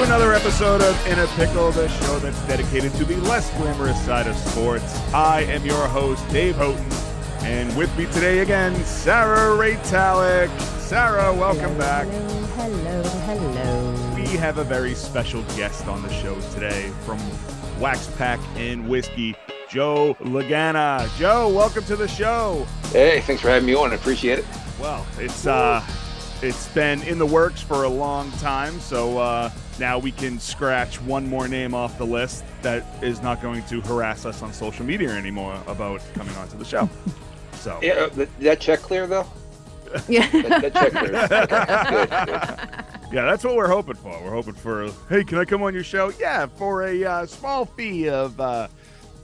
Hello and welcome to another episode of In a Pickle, the show that's dedicated to the less glamorous side of sports. I am your host, Dave Houghton, and with me today again, Sarah Raytalic. Sarah, welcome back. Hello, hello. We have a very special guest on the show today from Wax Pack and Whiskey, Joe Lagana. Joe, welcome to the show. Hey, thanks for having me on. I appreciate it. Well, it's uh it's been in the works for a long time, so uh, now we can scratch one more name off the list that is not going to harass us on social media anymore about coming onto the show. So Yeah, uh, did that check clear though? Yeah. That, that check clear. Okay, good, good. yeah, that's what we're hoping for. We're hoping for, hey, can I come on your show? Yeah, for a uh, small fee of, uh,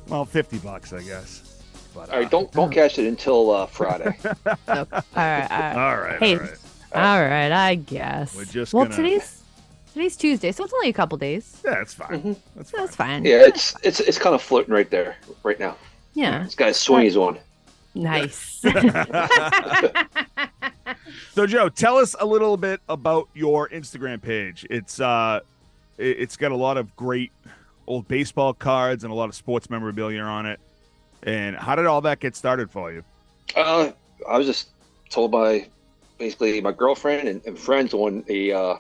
well, fifty bucks, I guess. But, All right, don't don't cash it until uh, Friday. all right, all right. All right, Hey, all right. All right, I guess. We're just well, gonna- today's today's Tuesday, so it's only a couple days. Yeah, it's fine. Mhm. That's fine. That's fine. Yeah, it's it's it's kind of floating right there right now. Yeah. It's got his swingies on. Nice. So Joe, tell us a little bit about your Instagram page. It's uh it- it's got a lot of great old baseball cards and a lot of sports memorabilia on it. And how did all that get started for you? Uh, I was just told by basically my girlfriend and, and friends on a uh,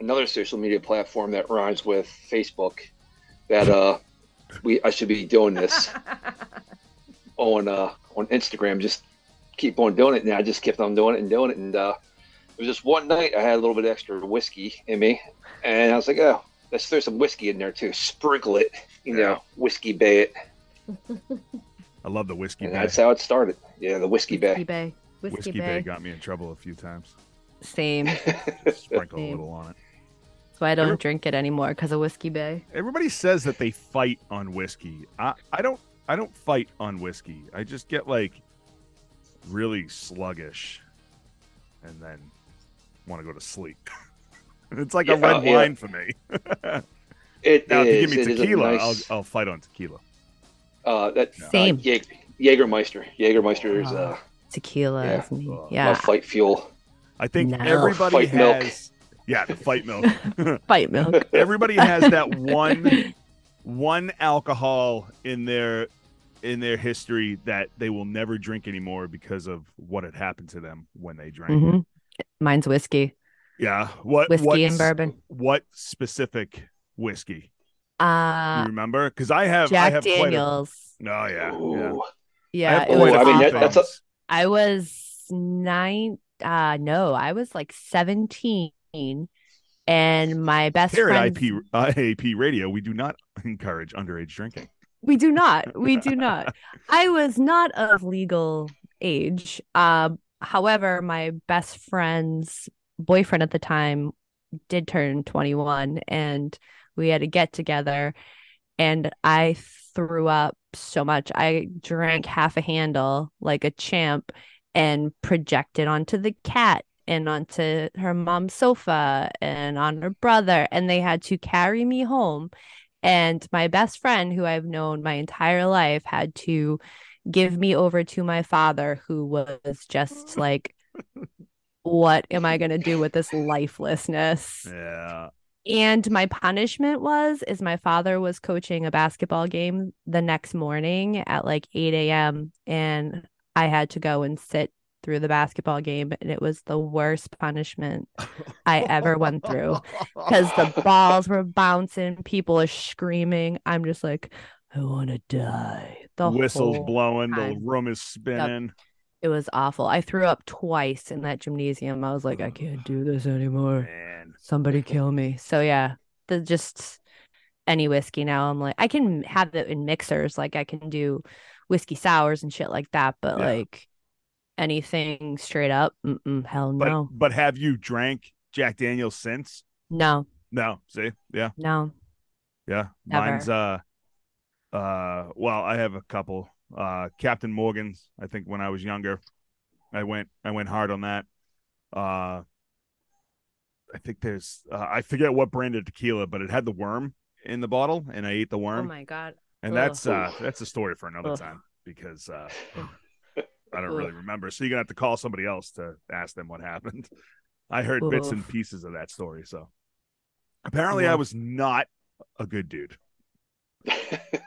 another social media platform that rhymes with Facebook that uh we I should be doing this on uh on Instagram. Just keep on doing it, and I just kept on doing it and doing it. And uh, it was just one night I had a little bit extra whiskey in me, and I was like, oh, let's throw some whiskey in there too. Sprinkle it, you Yeah. know, whiskey bay it, I love the whiskey and bay. that's how it started. Yeah, the whiskey Whiskey bay. Bay. Whiskey, Whiskey Bay. bay got me in trouble a few times. Same. Sprinkle a little on it. That's why I don't Every- drink it anymore because of Whiskey Bay. Everybody says that they fight on whiskey. I, I don't I don't fight on whiskey. I just get like really sluggish and then want to go to sleep. it's like a red yeah. wine for me. It Now, if you give me it is tequila, nice- I'll, I'll fight on tequila. uh, that Same. Uh, Jaeg- Jägermeister. Jägermeister is uh, Tequila Yeah. is me. Oh, my fight fuel. I think No. everybody Fight has. milk. Yeah, the fight milk. Fight milk. everybody has that one one alcohol in their in their history that they will never drink anymore because of what had happened to them when they drank. hmm Mine's whiskey. Yeah. What Whiskey what and bourbon. What specific whiskey? Uh, you remember? Because I have I Jack have quite a Daniels. No, yeah. yeah. Ooh. I Yeah, have it quite was a I mean, that- that's a- things. I was nine. Uh, no, I was like 17. And my best Here at friend. IP, IAP Radio, we do not encourage underage drinking. We do not. We do not. I was not of legal age. Um, however, my best friend's boyfriend at the time did turn 21 and we had a get together and I threw up so much. I drank half a handle like a champ and projected onto the cat and onto her mom's sofa and on her brother and they had to carry me home and my best friend, who I've known my entire life, had to give me over to my father, who was just like, What am I going to do with this lifelessness? Yeah. And my punishment was is my father was coaching a basketball game the next morning at like 8 a.m. and I had to go and sit through the basketball game and it was the worst punishment I ever went through because the balls were bouncing, people are screaming. I'm just like, I want to die. The whistles blowing, the room is spinning. It was awful. I threw up twice in that gymnasium. I was like, I can't do this anymore. Man. Somebody kill me. So yeah, the just any whiskey now. I'm like, I can have it in mixers. Like I can do whiskey sours and shit like that. But Yeah. like anything straight up, hell But no, but have you drank Jack Daniels since? no, No. See? Yeah. no. Yeah. Never. Mine's uh uh well, I have a couple. Uh Captain Morgan's, I think when I was younger. I went I went hard on that. Uh I think there's uh, I forget what brand of tequila, but it had the worm in the bottle and I ate the worm. Oh my god. and ugh. that's uh that's a story for another Ugh. time because uh I don't really remember. So you're gonna have to call somebody else to ask them what happened. I heard bits and pieces of that story, so Apparently, I was not a good dude.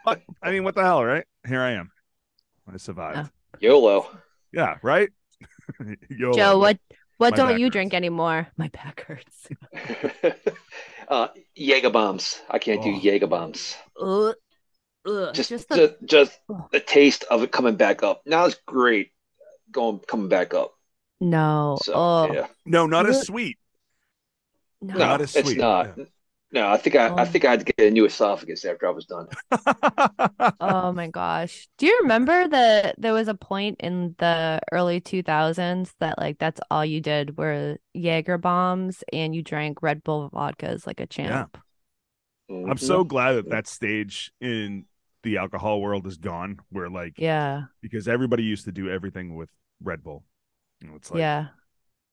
But I mean, what the hell, right? Here I am. I survived. YOLO. Yeah, right. Yo, Joe, what what my don't you hurts. drink anymore? My back hurts. uh, Jaeger bombs. I can't do Oh. Jaeger bombs. Ugh. Ugh. Just, Just the just, just the taste of it coming back up. Now it's great going coming back up. no. So oh yeah, No, not as sweet. no. no, Not as it's sweet, not. yeah. No, I think I, I Oh. think I had to get a new esophagus after I was done. Oh my gosh. Do you remember that there was a point in the early 2000s that like that's all you did were Jaeger bombs and you drank Red Bull vodkas like a champ. I'm Mhm. so glad that that stage in the alcohol world is gone. Where like, Yeah. because everybody used to do everything with Red Bull. You know, it's like, yeah.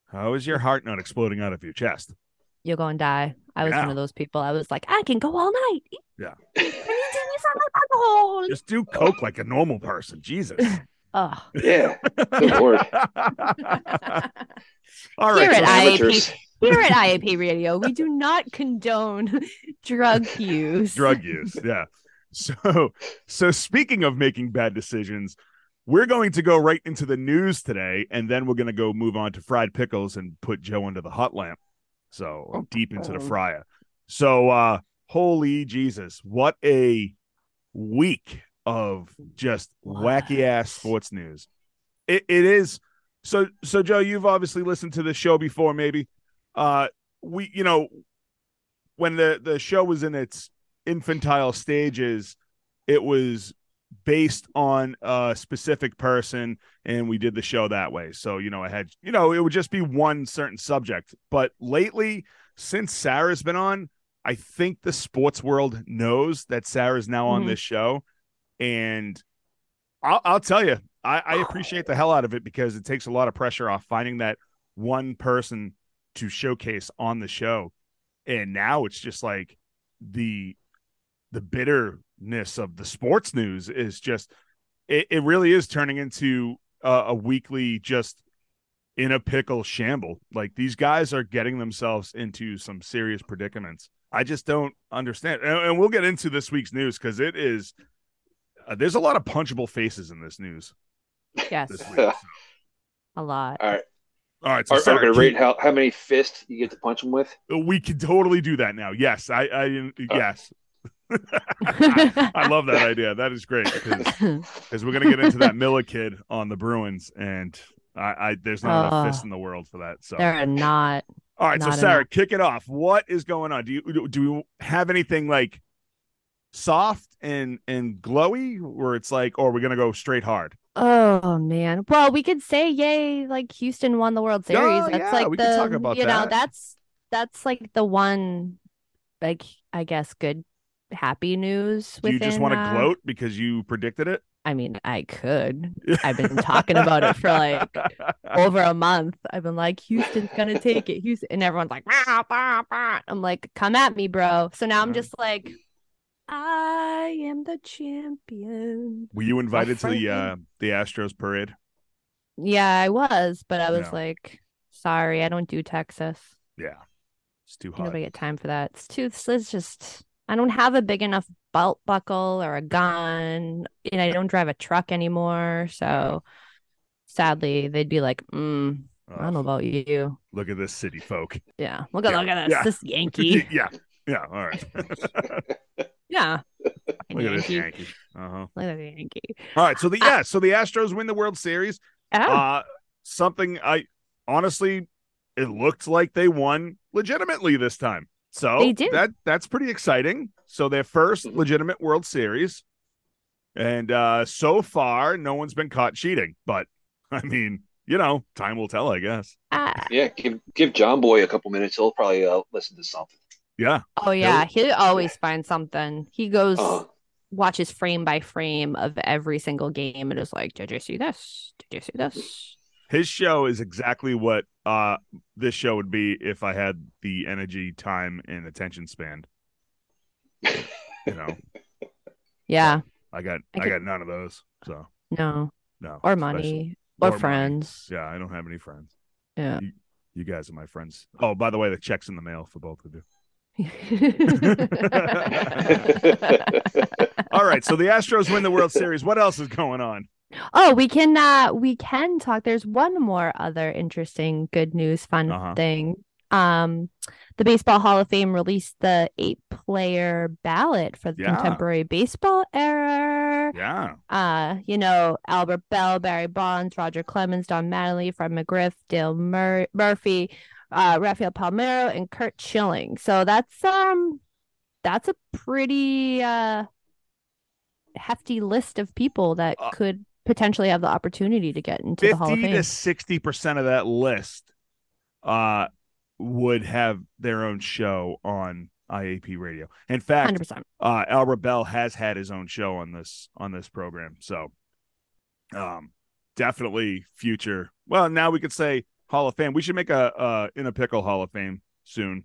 how is your heart not exploding out of your chest? You're going to die. I was one of those people. I was like, I can go all night. Yeah. Can you do me some alcohol? Just do coke like a normal person. Jesus. Oh. Yeah. Good lord. All Here at so- IAP, Amateurs. here at IAP Radio, we do not condone drug use. drug use. Yeah. So so speaking of making bad decisions, we're going to go right into the news today, and then we're going to go move on to fried pickles and put Joe into the hot lamp. So deep into the Oh. fryer. So uh holy Jesus, what a week of just wacky ass sports news. It it is so so Joe, you've obviously listened to the show before, maybe. Uh we you know when the the show was in its infantile stages, it was based on a specific person and we did the show that way. So, you know, I had, you know, it would just be one certain subject. But lately, since Sarah's been on, I think the sports world knows that Sarah's now on Mhm. this show. And I'll, I'll tell you, I, I appreciate the hell out of it because it takes a lot of pressure off finding that one person to showcase on the show. And now it's just like the the bitterness of the sports news is just it, it really is turning into a, a weekly just in a pickle shamble like these guys are getting themselves into some serious predicaments i just don't understand and, and we'll get into this week's news because it is uh, there's a lot of punchable faces in this news Yes, this week so. a lot. All right. all right so Are, are we gonna rate how, how many fists you get to punch them with? we can totally do that now yes i i yes I love that idea. That is great because we're gonna get into that Miller kid on the Bruins, and I, I there's not enough Oh. fists in the world for that. So, There are not. all right, so Sarah, enough. kick it off. What is going on? Do you do you have anything like soft and and glowy, where it's like, or are we're gonna go straight hard? Oh man. Well, we could say yay, like Houston won the World oh, Series. Oh, that's yeah, like we the could talk about you know, that's that's like the one like I guess good happy news Do you just want to uh, gloat because you predicted it? I mean, I could. I've been talking about it for like over a month. I've been like, Houston's gonna take it. Houston, and everyone's like, "Bah, bah, bah." I'm like, come at me, bro. So now I'm just like, I am the champion. Were you invited to the uh the Astros parade? Yeah, I was, but I was like, sorry, I don't do Texas. Yeah, it's too hot. Nobody get time for that. It's too. It's just. I don't have a big enough belt buckle or a gun, and I don't drive a truck anymore. So, sadly, they'd be like, mm, I don't know about you. look at this city folk. Yeah, look at Yeah, look at this, yeah. this Yankee. yeah, yeah. All right. Yeah, Look at this Yankee. Yankee. Uh-huh. Look at the Yankee. All right, so the yeah, so the Astros win the World Series. Oh, Uh something I honestly it looked like they won legitimately this time. So They did. that that's pretty exciting. So their first Mhm. legitimate World Series. And uh so far no one's been caught cheating, but I mean, you know, time will tell, I guess. ah, Yeah, give give John Boy a couple minutes. He'll probably uh, listen to something. Yeah. oh yeah, he always finds something. He goes Uh, watches frame by frame of every single game and is like, "Did you see this? Did you see this?" His show is exactly what uh this show would be if I had the energy, time, and attention span. You know, Yeah, I got I I, got none of those. So no, no. or money, or or money. friends. Yeah, I don't have any friends. Yeah, You guys are my friends. Oh, by the way, the check's in the mail for both of you. All right, so the Astros win the World Series. What else is going on? Oh, we can uh we can talk. There's one more other interesting good news fun Uh-huh. thing. Um the Baseball Hall of Fame released the eight player ballot for the Yeah. contemporary baseball era. Yeah, Uh, you know, Albert Belle, Barry Bonds, Roger Clemens, Don Mattingly, Fred McGriff, Dale Mur- Murphy, uh, Rafael Palmeiro, and Curt Schilling. So that's um that's a pretty uh hefty list of people that Uh, could potentially have the opportunity to get into the Hall of Fame. to sixty percent of that list, uh, would have their own show on IAP radio. In fact, Hundred percent. uh, Albert Belle has had his own show on this on this program. So, um, definitely future. Well, now we could say Hall of Fame. We should make a uh in a pickle Hall of Fame soon,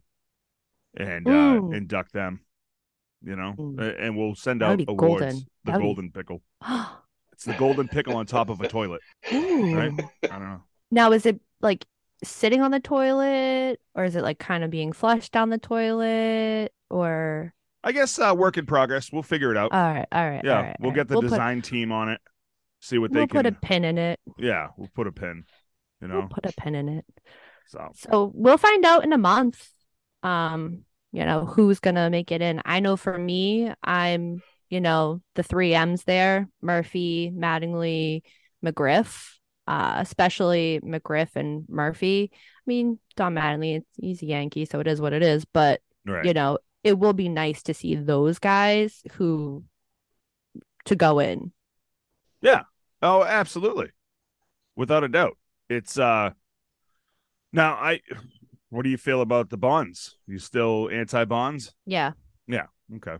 and uh, induct them. You know. A- and we'll send out awards. golden. The That would be- golden pickle. It's the golden pickle on top of a toilet. Ooh. Right? I don't know. Now, is it like sitting on the toilet, or is it like kind of being flushed down the toilet, or? I guess uh, work in progress. We'll figure it out. All right, all right, yeah, all right. we'll all get the We'll put- design team on it. See what they can We'll they put a pin in it. Yeah, we'll put a pin. You know, We'll put a pin in it. so So we'll find out in a month. Um, you know, who's gonna make it in. I know for me, I'm, you know, the three M's there, Murphy, Mattingly, McGriff, uh, especially McGriff and Murphy. I mean, Don Mattingly, he's a Yankee, so it is what it is, but right. you know, it will be nice to see those guys who to go in. Yeah. Oh, absolutely. Without a doubt. It's uh now I what do you feel about the bonds? You still anti bonds? Yeah. Yeah. Okay.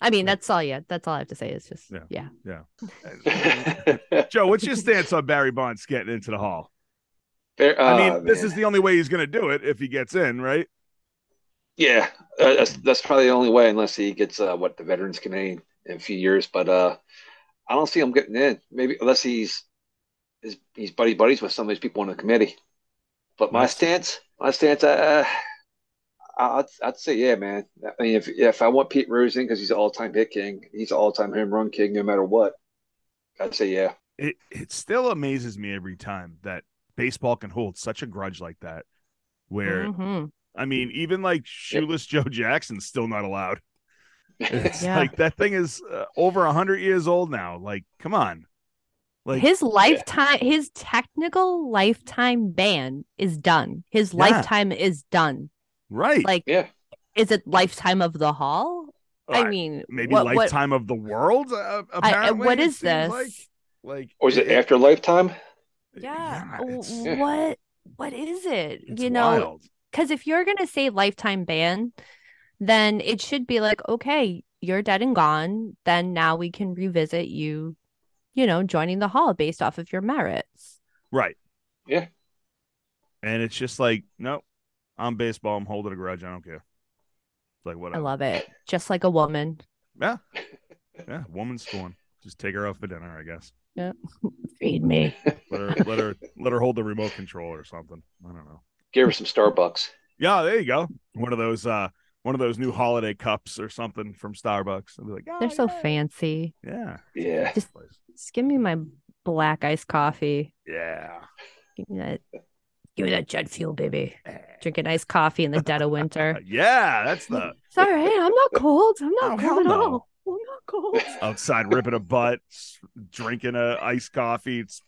I mean, that's all yeah, that's all I have to say is just Yeah. yeah. Joe, what's your stance on Barry Bonds getting into the hall? Fair- I mean, uh, this man. is the only way he's gonna do it if he gets in, right? Yeah, uh, that's that's probably the only way, unless he gets uh, what the Veterans Committee in a few years. But uh, I don't see him getting in. Maybe unless he's he's, he's buddy buddies with some of these people on the committee. But my stance, my stance, uh, I'd I'd say yeah, man. I mean, if if I want Pete Rose in because he's an all time hit king, he's an all time home run king, no matter what. I'd say yeah. It it still amazes me every time that baseball can hold such a grudge like that. Where Mhm. I mean, even like shoeless Joe Jackson's still not allowed. It's Yeah. like that thing is uh, over a hundred years old now. Like, come on, like his lifetime his technical lifetime ban is done. His Yeah. lifetime is done. Right? Like Yeah. is it lifetime of the hall? I Uh, mean, maybe what, what- lifetime of the world. Uh, apparently, what it is seems this? Like, like Or is it it- after lifetime? yeah, it's, w- what what is it? it's you know, because if you're gonna say lifetime ban, then it should be like, okay, you're dead and gone. Then now we can revisit you, you know, joining the hall based off of your merits. right? Yeah. And it's just like, nope, I'm baseball. I'm holding a grudge. I don't care. It's like I love it. Just like a woman. Yeah, yeah. Woman scorn. Just take her out for dinner, I guess. Yeah. Feed me. Let her, let her, let her hold the remote control or something. I don't know. Give her some Starbucks. Yeah, there you go. One of those, uh, one of those new holiday cups or something from Starbucks. I'll be like, oh, They're so fancy. Yeah, Yeah. Just- Just give me my black iced coffee. yeah. Give me that. Give me that jet fuel, baby. Eh. Drinking iced coffee in the dead of winter. Yeah, that's the It's all right. I'm not cold. I'm Oh, not hell cold at no. all. I'm not cold. outside ripping a butt, drinking a iced coffee. It's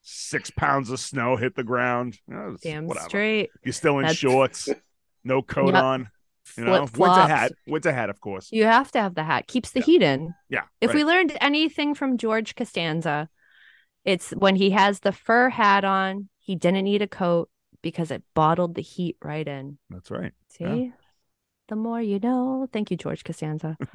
six pounds of snow hit the ground. Damn whatever. straight. You're still in That's- shorts, no coat Yep. on. You know, winter Flip-flops. hat, winter hat, of course. You have to have the hat. Keeps the Yeah. heat in. Yeah. If right. we learned anything from George Costanza, it's when he has the fur hat on, he didn't need a coat because it bottled the heat right in. That's right. See? Yeah. The more you know. Thank you, George Costanza.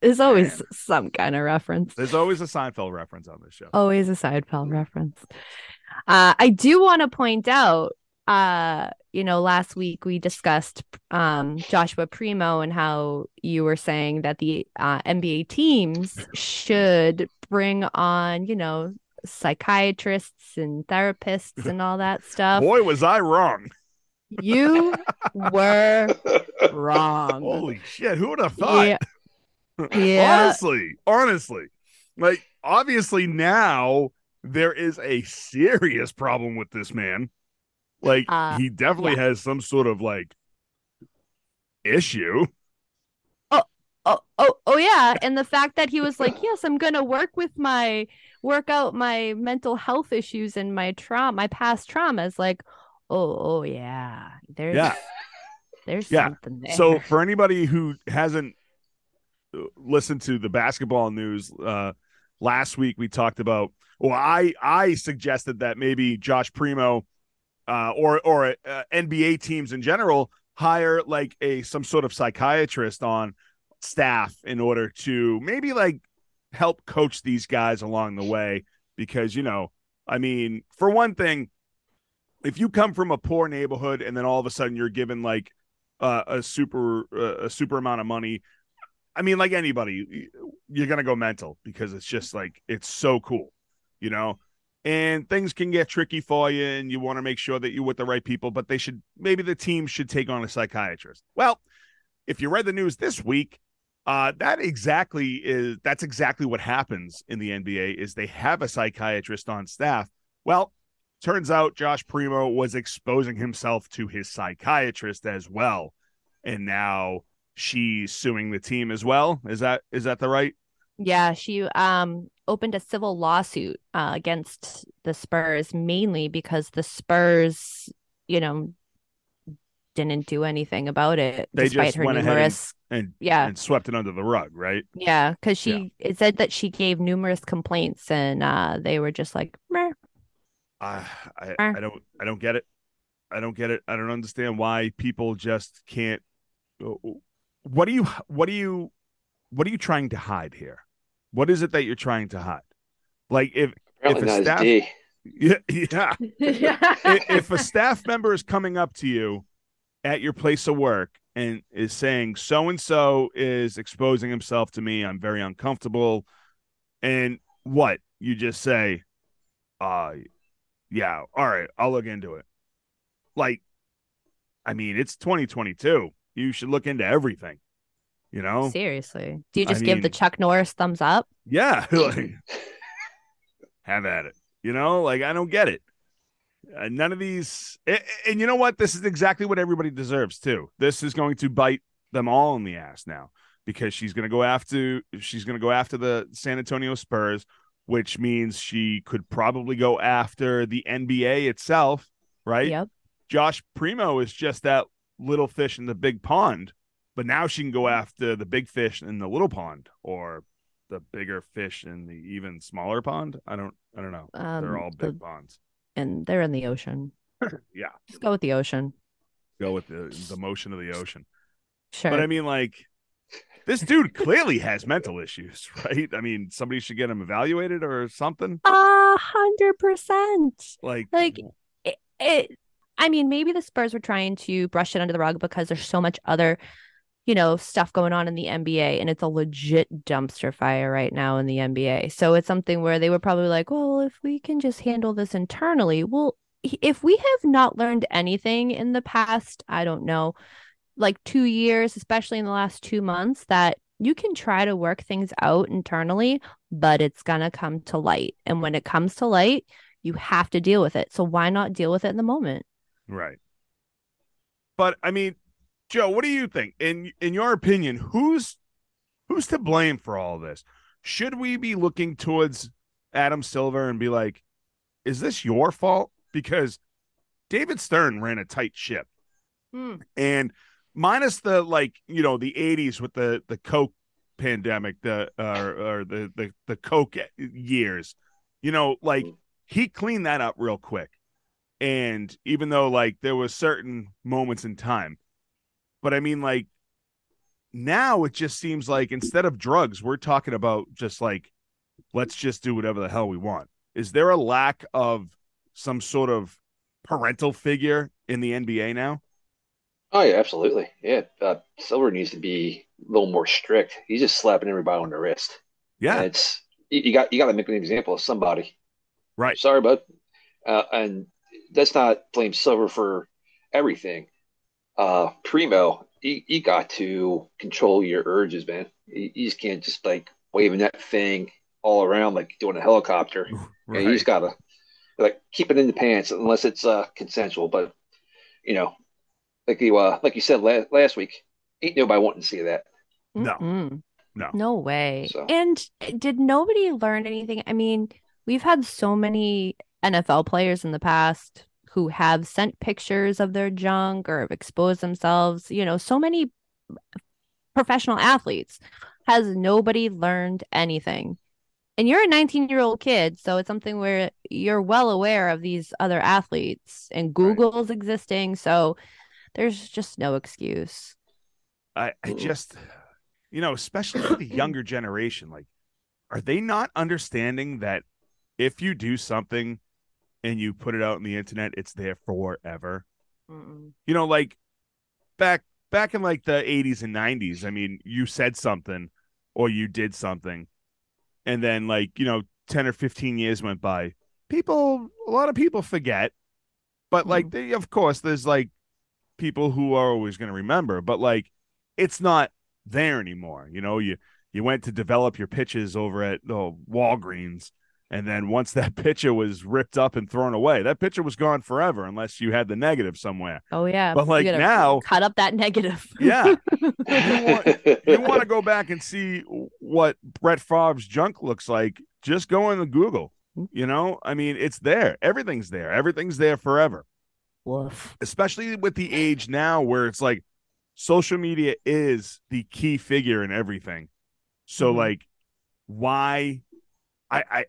There's always some kind of reference. There's always a Seinfeld reference on this show. Always a Seinfeld reference. Uh, I do want to point out, uh, you know, last week we discussed um, Joshua Primo and how you were saying that the uh, NBA teams should bring on, you know, psychiatrists and therapists and all that stuff. Boy, was I wrong. You were wrong. Holy shit! Who would have thought? Yeah. Yeah. honestly, honestly, like obviously now there is a serious problem with this man. Like Uh, he definitely has some sort of like issue. oh oh oh oh, yeah and the fact that he was like yes i'm gonna work with my work out my mental health issues and my trauma my past traumas like oh oh yeah there's Yeah. there's Yeah. something there So for anybody who hasn't uh, listened to the basketball news, uh, last week we talked about. Well, I I suggested that maybe Josh Primo, uh, or or uh, NBA teams in general hire like a some sort of psychiatrist on staff in order to maybe like help coach these guys along the way. Because you know I mean for one thing if you come from a poor neighborhood and then all of a sudden you're given like uh, a super uh, a super amount of money i mean like anybody you're gonna go mental because it's just like it's so cool you know and things can get tricky for you and you want to make sure that you're with the right people but they should maybe the team should take on a psychiatrist well if you read the news this week uh that exactly is that's exactly what happens in the nba is they have a psychiatrist on staff well turns out Josh Primo was exposing himself to his psychiatrist as well. And now she's suing the team as well. Is that is that the right? yeah she um opened a civil lawsuit uh, against the spurs mainly because the spurs you know didn't do anything about it They despite just her went ahead and- And yeah and swept it under the rug, right? Yeah, because she Yeah. it said that she gave numerous complaints and uh they were just like, Meh. Uh, I Uh. I don't I don't get it. I don't get it. I don't understand why people just can't. What do you what do you what are you trying to hide here? What is it that you're trying to hide? Like if Apparently If a staff- yeah yeah. I- if a staff member is coming up to you at your place of work and is saying so and so is exposing himself to me. I'm very uncomfortable. And what? You just say uh yeah all right i'll look into it. Like i mean it's 2022 you should look into everything you know? Seriously. Do you I just give the Chuck Norris thumbs up? yeah. Like, have at it. You know? Like i don't get it. Uh, none of these and, and you know what? This is exactly what everybody deserves too. This is going to bite them all in the ass now because she's going to go after she's going to go after the san antonio spurs which means she could probably go after the nba itself right? Yep. josh primo is just that little fish in the big pond but now she can go after the big fish in the little pond or the bigger fish in the even smaller pond. I don't I don't know. Um, They're all the- big ponds. and they're in the ocean. Yeah. Just go with the ocean. Go with the the motion of the ocean. Sure. But I mean like this dude clearly has mental issues, right? I mean, somebody should get him evaluated or something. A hundred percent. Like Like it, it I mean, maybe the Spurs were trying to brush it under the rug because there's so much other, you know, stuff going on in the NBA and it's a legit dumpster fire right now in the NBA. So it's something where they were probably like, well, if we can just handle this internally, well, if we have not learned anything in the past, I don't know, like two years, especially in the last two months, that you can try to work things out internally, but it's going to come to light. And when it comes to light, you have to deal with it. So why not deal with it in the moment? Right. But I mean, Joe, what do you think? In in your opinion, who's who's to blame for all this? Should we be looking towards Adam Silver and be like, is this your fault? Because David Stern ran a tight ship. And minus the like, you know, the 80s with the the coke pandemic, the uh, or the the the coke years. You know, like he cleaned that up real quick and even though like there was certain moments in time but i mean like now it just seems like instead of drugs we're talking about just like let's just do whatever the hell we want is there a lack of some sort of parental figure in the nba now Oh yeah, absolutely. Yeah, uh, Silver needs to be a little more strict. He's just slapping everybody on the wrist. yeah And it's you, got you got to make an example of somebody. Right. Sorry, but uh, and that's not blame Silver for everything. Uh, Primo, you, he got to control your urges, man. You, you just can't just like waving that thing all around like doing a helicopter. Right. Yeah, you just gotta like keep it in the pants unless it's uh consensual. But you know, like you uh like you said la- last week, ain't nobody wanting to see that. No. Mm-mm. No. No way. So- And did nobody learn anything? I mean, we've had so many NFL players in the past who have sent pictures of their junk or have exposed themselves, you know, so many professional athletes. Has nobody learned anything? And you're a 19 year old kid, so it's something where you're well aware of these other athletes and Google's existing. So there's just no excuse. I, I just, you know, especially for the younger generation, like, are they not understanding that if you do something and you put it out on the internet, it's there forever? You know, like back back in like the 80s and 90s, I mean, you said something or you did something, and then like, you know, 10 or 15 years went by. People, a lot of people forget, but like, mm-hmm. they, of course, there's like people who are always going to remember, but like, it's not there anymore. You know, you you went to develop your pitches over at oh, Walgreens, and then once that picture was ripped up and thrown away, that picture was gone forever unless you had the negative somewhere. Oh yeah. But, like, now- cut up that negative. Yeah, you want to go back and see what Brett Favre's junk looks like, just go into Google. You know, I mean, it's there. Everything's there. Everything's there forever. Woof. Especially with the age now where it's like social media is the key figure in everything. So Mhm. like why I I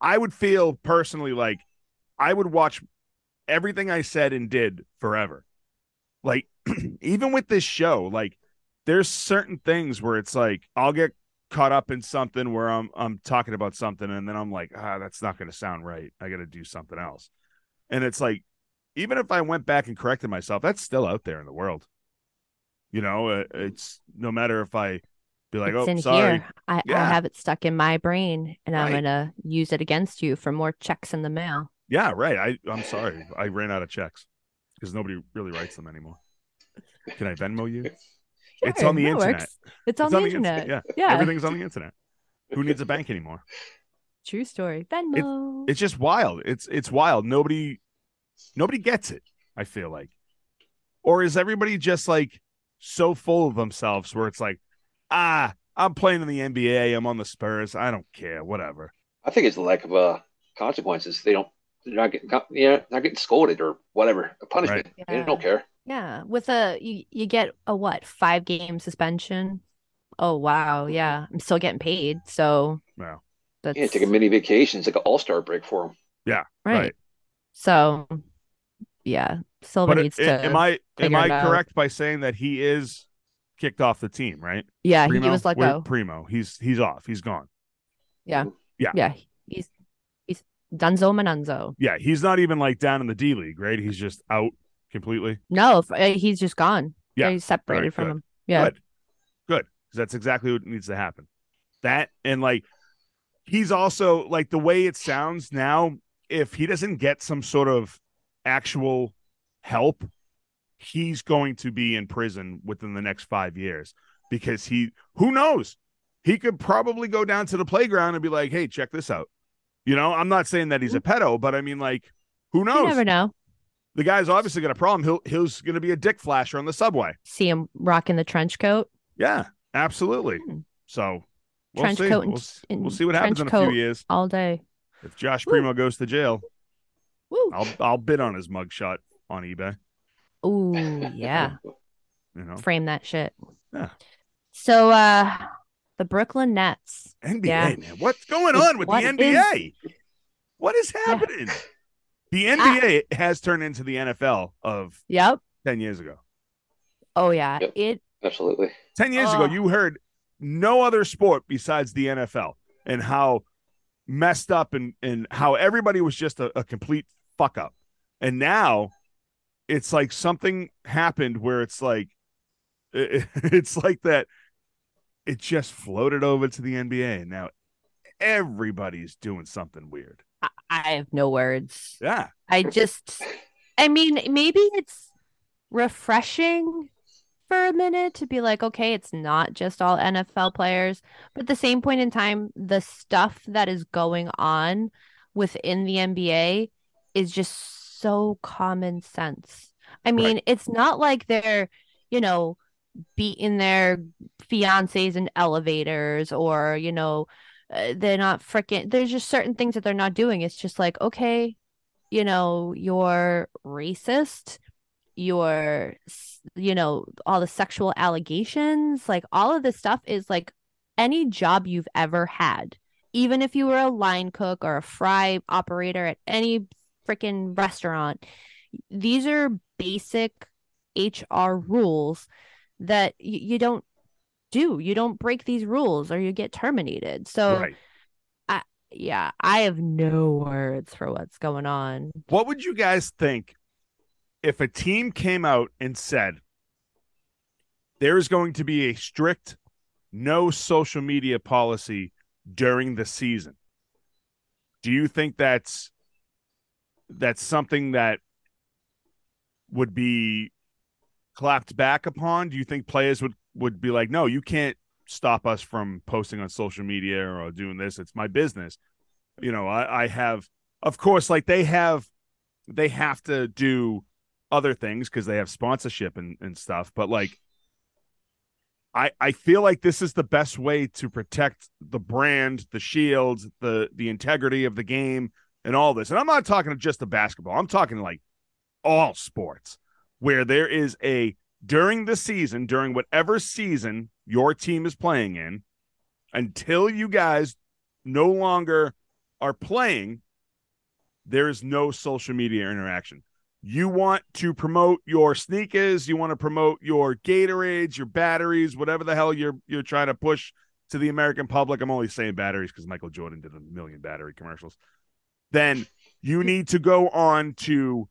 I would feel personally like I would watch everything I said and did forever. Like even with this show, like there's certain things where it's like I'll get caught up in something where I'm I'm talking about something and then I'm like, ah, that's not going to sound right. I got to do something else. And it's like even if I went back and corrected myself, that's still out there in the world. You know, uh, it's no matter if I be like, it's oh, in sorry, here. I, I have it stuck in my brain and I'm gonna use it against you for more checks in the mail. Yeah, right. I I'm sorry. I ran out of checks because nobody really writes them anymore. Can I Venmo you? It's on the internet. works. It's on It's the on the internet. internet, Yeah. Everything's on the internet. Who needs a bank anymore? True story. Venmo. It's just wild. It's it's wild. Nobody nobody gets it, I feel like. Or is everybody just like so full of themselves where it's like, ah, I'm playing in the NBA, I'm on the Spurs, I don't care, whatever. I think it's the lack of uh consequences. They don't. They're not getting. You know, not getting scolded or whatever. A punishment. They Yeah. don't care. yeah. With a you, you get a what, five game suspension? Oh wow, yeah. I'm still getting paid. So Wow. that's Yeah, take a mini vacation. It's like an all star break for them. right. right. So yeah, Silver But needs it- to am I am I it out. correct by saying that he is kicked off the team, right? Yeah, he was let go. Primo. He's he's off. He's gone. Yeah. Yeah. Yeah. He's he's Dunzo Manunzo. Yeah, he's not even like down in the D League, right? He's just out completely. No, uh, he's just gone. Yeah. He's separated Right, from good. him. Yeah. Good. Good. 'Cause That's exactly what needs to happen. That and like he's also like the way it sounds now, if he doesn't get some sort of actual help, he's going to be in prison within the next five years because he who knows? He could probably go down to the playground and be like, hey, check this out. You know, I'm not saying that he's a pedo, but I mean like who You knows? never know. The guy's obviously got a problem. He'll he's gonna be a dick flasher on the subway. See him rocking the trench coat. Yeah, absolutely. Hmm. So we'll Trench see. coat we'll, and we'll see what happens in a few years. all day. If Josh Woo. Primo goes to jail, Woo. I'll I'll bid on his mugshot on eBay. Ooh, yeah. You know, Frame that shit. Yeah. So uh the Brooklyn Nets. NBA Yeah. man, what's going on with what the is- NBA? What is happening? The NBA has turned into the NFL of Yep. ten years ago. Oh yeah. Yep. It Absolutely. Ten years ago, you heard no other sport besides the NFL and how messed up and, and how everybody was just a, a complete fuck up. And now it's like something happened where it's like, it- it's like that. It just floated over to the NBA. And now everybody's doing something weird. I have no words. Yeah. I just, I mean, maybe it's refreshing for a minute to be like, okay, it's not just all NFL players. But at the same point in time, the stuff that is going on within the NBA is just so common sense. I mean, right. it's not like they're, you know, beating their fiancés in elevators or, you know, uh, they're not freaking, there's just certain things that they're not doing. It's just like, okay, you know, you're racist, you're, you know, all the sexual allegations, like all of this stuff is like any job you've ever had. Even if you were a line cook or a fry operator at any freaking restaurant, these are basic HR rules that y- you don't do. You don't break these rules or you get terminated. So, right. I, yeah, I have no words for what's going on. What would you guys think if a team came out and said there is going to be a strict no social media policy during the season? Do you think that's that's something that would be clapped back upon? Do you think players would would be like, no, you can't stop us from posting on social media or doing this. It's my business. You know, I, I have, of course, like they have, they have to do other things because they have sponsorship and, and stuff. But like, I, I feel like this is the best way to protect the brand, the shield, the the integrity of the game, and all this. And I'm not talking just the basketball. I'm talking like all sports where there is a during the season, during whatever season your team is playing in, until you guys no longer are playing, there is no social media interaction. You want to promote your sneakers, you want to promote your Gatorades, your batteries, whatever the hell you're you're trying to push to the American public. I'm only saying batteries because Michael Jordan did a million battery commercials. Then you need to go on to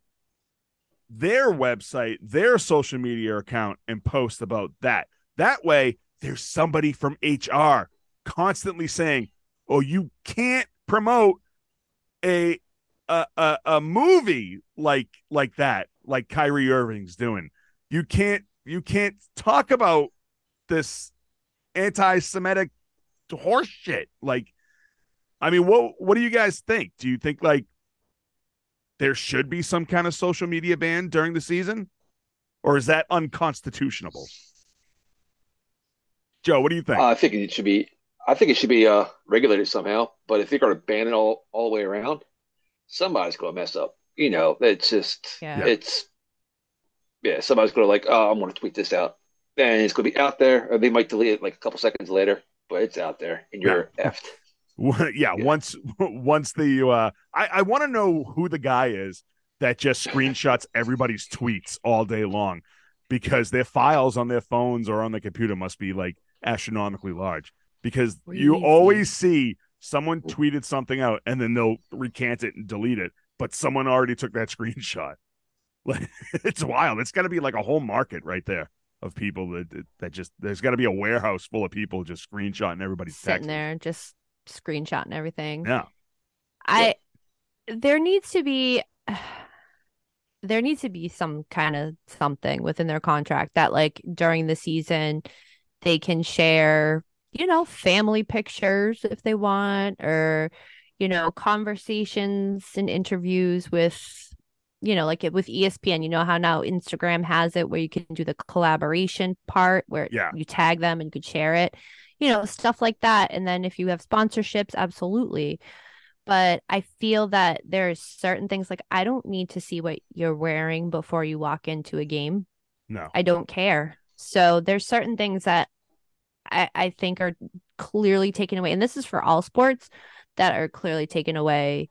their website, their social media account, and post about that. That way, there's somebody from HR constantly saying, "Oh, you can't promote a a a, a movie like like that, like Kyrie Irving's doing. You can't you can't talk about this anti-Semitic horse shit. Like, I mean, what what do you guys think? Do you think like there should be some kind of social media ban during the season? Or is that unconstitutional? Joe, what do you think? Uh, I think it should be. I think it should be uh, regulated somehow. But if you're going to ban it all all the way around, somebody's going to mess up. You know, it's just yeah. it's yeah. Somebody's going to like, oh, I'm going to tweet this out, and it's going to be out there, or they might delete it like a couple seconds later, but it's out there, and you're yeah. effed. yeah, yeah, once once the uh I, I want to know who the guy is that just screenshots everybody's tweets all day long because their files on their phones or on the computer must be like astronomically large because you always see someone tweeted something out and then they'll recant it and delete it but someone already took that screenshot. Like it's wild. It's got to be like a whole market right there of people that that just there's got to be a warehouse full of people just screenshotting everybody's sitting there just screenshot and everything. Yeah. I there needs to be there needs to be some kind of something within their contract that like during the season they can share, you know, family pictures if they want or you know, conversations and interviews with you know, like it with ESPN, you know how now Instagram has it where you can do the collaboration part where yeah. you tag them and you could share it you know, stuff like that. And then if you have sponsorships, absolutely. But I feel that there's certain things like I don't need to see what you're wearing before you walk into a game. No. I don't care. So there's certain things that I, I think are clearly taken away. And this is for all sports that are clearly taken away.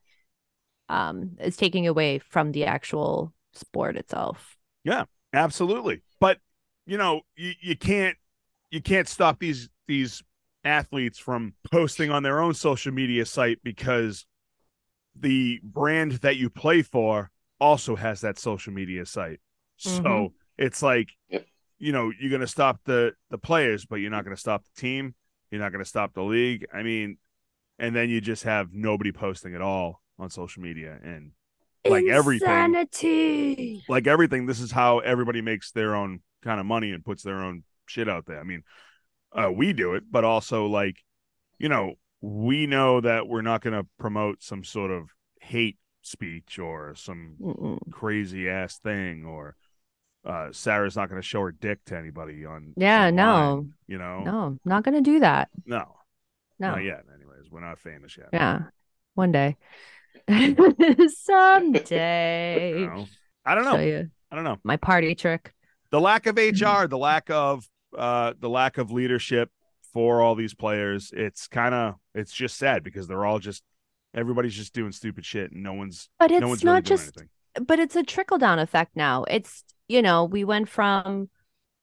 Um, is taking away from the actual sport itself. Yeah, absolutely. But you know, you, you can't you can't stop these these athletes from posting on their own social media site because the brand that you play for also has that social media site. Mm-hmm. So it's like, yep. you know, you're going to stop the the players, but you're not going to stop the team. You're not going to stop the league. I mean, and then you just have nobody posting at all on social media and like everything like everything this is how everybody makes their own kind of money and puts their own shit out there i mean uh, we do it but also like you know we know that we're not going to promote some sort of hate speech or some Mm-mm. crazy ass thing or uh sarah's not going to show her dick to anybody on Yeah, online, no. you know No, not gonna do that. no No. not yet anyways we're not famous yet Yeah. One day. Someday. You know? i don't know i don't know my party trick. the lack of HR, the lack of uh the lack of leadership for all these players, it's kind of it's just sad because they're all just everybody's just doing stupid shit and no one's But it's no one's not doing just anything. but it's a trickle down effect now. It's you know, we went from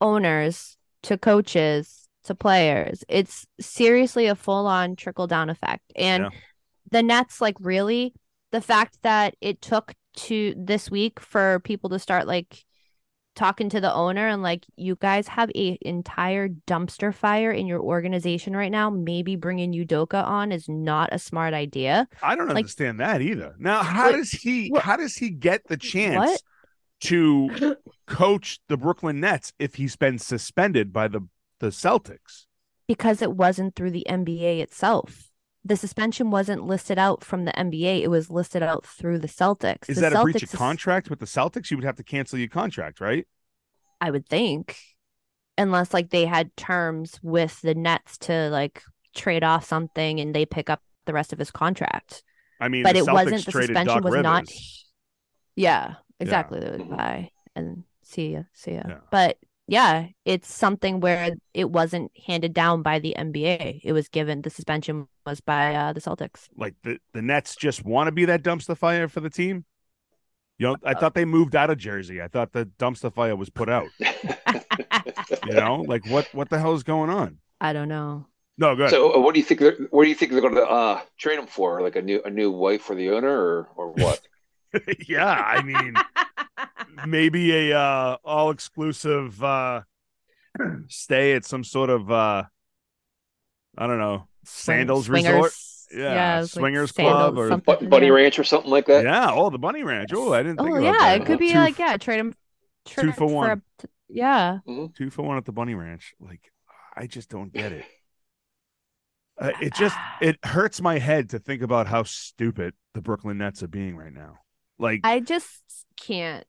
owners to coaches to players. It's seriously a full on trickle down effect. And Yeah. the Nets, like really, the fact that it took to this week for people to start like talking to the owner and like you guys have a entire dumpster fire in your organization right now maybe bringing Udoka on is not a smart idea I don't like- understand that either. Now, how What- does he what- how does he get the chance What? to coach the Brooklyn Nets if he's been suspended by the the Celtics? because it wasn't through the NBA itself. The suspension wasn't listed out from the NBA. It was listed out through the Celtics. Is The that a breach of contract with the Celtics? You would have to cancel your contract, right? I would think, unless like they had terms with the Nets to like trade off something and they pick up the rest of his contract. I mean, but it Celtics wasn't the suspension Doc was not. Yeah, exactly. They would buy and see ya, see ya. Yeah. But yeah, it's something where it wasn't handed down by the NBA. It was given. The suspension was by uh, the Celtics. like the, the Nets just want to be that dumpster fire for the team? You know, I thought they moved out of Jersey. I thought the dumpster fire was put out. You know, like what what the hell is going on? I don't know. No, good. So, uh, what do you think? They're, what do you think they're going to uh, trade him for? Like a new a new wife for the owner, or or what? yeah, I mean, maybe a uh, all exclusive uh, stay at some sort of uh, I don't know sandals Swingers. resort. Yeah, it's like swingers club sandals, or- something, Bunny yeah. Ranch or something like that. Yeah, oh, the Bunny Ranch. Oh, I didn't think Oh about yeah, that. it could be Two- like yeah, trade him Two for one. a, t- yeah, two for one at the Bunny Ranch. Like, I just don't get it. Uh, it just it hurts my head to think about how stupid the Brooklyn Nets are being right now. Like, I just can't.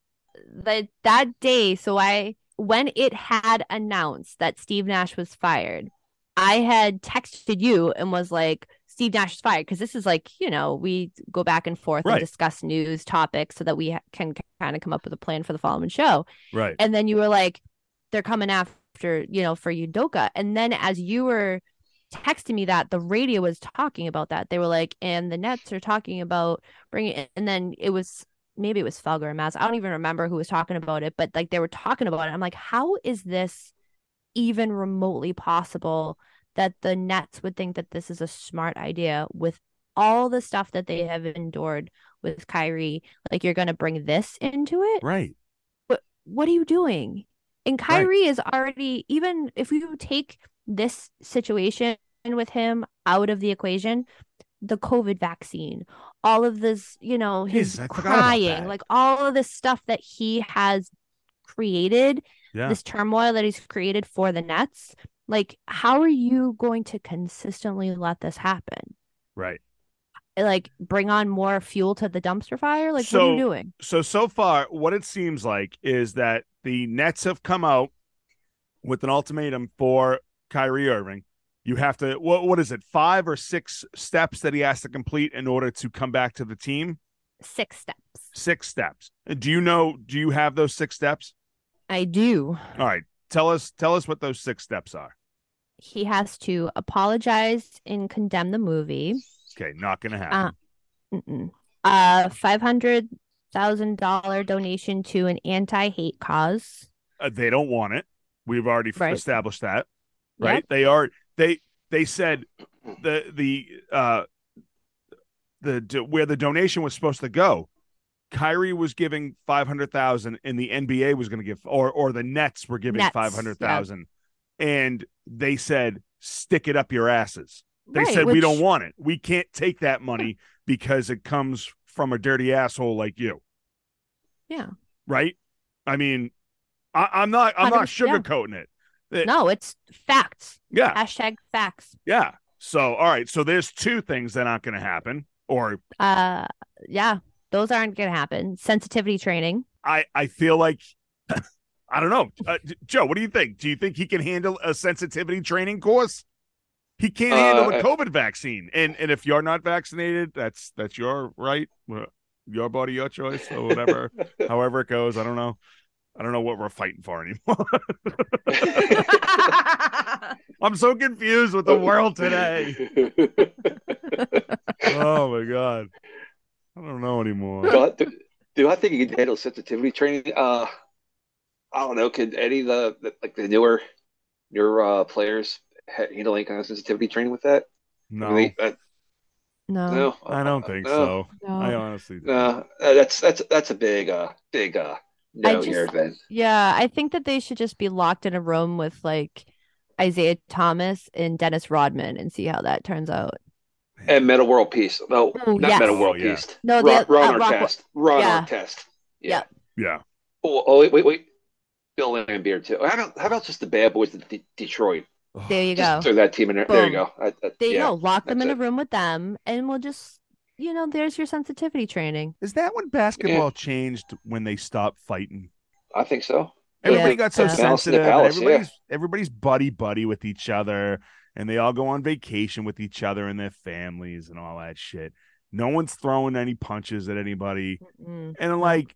That that day, so I when it had announced that Steve Nash was fired, I had texted you and was like, Steve Nash is fired because this is like you know we go back and forth Right. and discuss news topics so that we can kind of come up with a plan for the following show. right? And then you were like, they're coming after, you know, for Udoka. And then as you were texting me that, the radio was talking about that. They were like, and the Nets are talking about bringing it. And then it was maybe it was Felger or Mazz. I don't even remember who was talking about it, but like they were talking about it. I'm like, how is this even remotely possible that the Nets would think that this is a smart idea with all the stuff that they have endured with Kyrie? Like, you're going to bring this into it? Right. But what are you doing? And Right. Kyrie is already even if you take this situation with him out of the equation, the COVID vaccine, all of this, you know, his Jeez, I forgot about crying, like all of this stuff that he has created, Yeah. this turmoil that he's created for the Nets. Like, how are you going to consistently let this happen? Right. Like, bring on more fuel to the dumpster fire? Like, what are you doing? so so far what it seems like is that the Nets have come out with an ultimatum for Kyrie Irving. You have to what what is it? 5 or 6 steps that he has to complete in order to come back to the team? Six steps. 6 steps. Do you know do you have those 6 steps? I do. All right. Tell us tell us what those 6 steps are. he has to apologize and condemn the movie. Okay, not going to happen. Mm-mm. Uh, five hundred thousand dollar donation to an anti hate cause. Uh, they don't want it. We've already Right. established that, right? They are they they said the the uh the where the donation was supposed to go. Kyrie was giving five hundred thousand, and the NBA was going to give, or or the Nets were giving five hundred thousand, and they said, "Stick it up your asses." They Right, said, "We don't want it. We can't take that money because it comes from a dirty asshole like you. Yeah. Right? I mean, I, I'm not I'm not 100, yeah. sugarcoating it. It- No, it's facts. Yeah. Hashtag facts. Yeah. So all right. So there's two things that aren't gonna happen. Or Uh, yeah, those aren't gonna happen. Sensitivity training. I I feel like I don't know. Uh, Joe, what do you think? Do you think he can handle a sensitivity training course? He can't handle the Uh, COVID vaccine, and and if you're not vaccinated, that's that's your right, your body, your choice, or whatever. however it goes, I don't know. I don't know what we're fighting for anymore. I'm so confused with the world today. Oh my god, I don't know anymore. do, I, do, do I think you can handle sensitivity training? Uh, I don't know. Could any of the, the like the newer newer uh, players ha- handle any kind of sensitivity training with that? No, I uh, no, no, I don't think no, so. no. I honestly don't. No, uh, that's that's that's a big uh big uh I no here just- then. Yeah, I think that they should just be locked in a room with like Isaiah Thomas and Dennis Rodman and see how that turns out. And Metta World Peace. No, Oh, not yes. Metta World Oh, yeah. Peace. No, Ron, the Ron uh, Rock- Artest. Ron Yeah. Artest. Yep. Yeah, Oh, oh, wait, wait, wait. Bill Laimbeer too. How about how about just the Bad Boys of D- Detroit? There you Just go. throw that team in there. There you go. I, I, There you yeah. go. Lock them that's in a room with them, and we'll just, you know, there's your sensitivity training. Is that when basketball changed when they stopped fighting? I think so. Everybody Yeah. got so Yeah. Balance in sensitive. and palace, yeah. everybody's everybody's buddy buddy with each other, and they all go on vacation with each other and their families and all that shit. No one's throwing any punches at anybody. Mm. And like,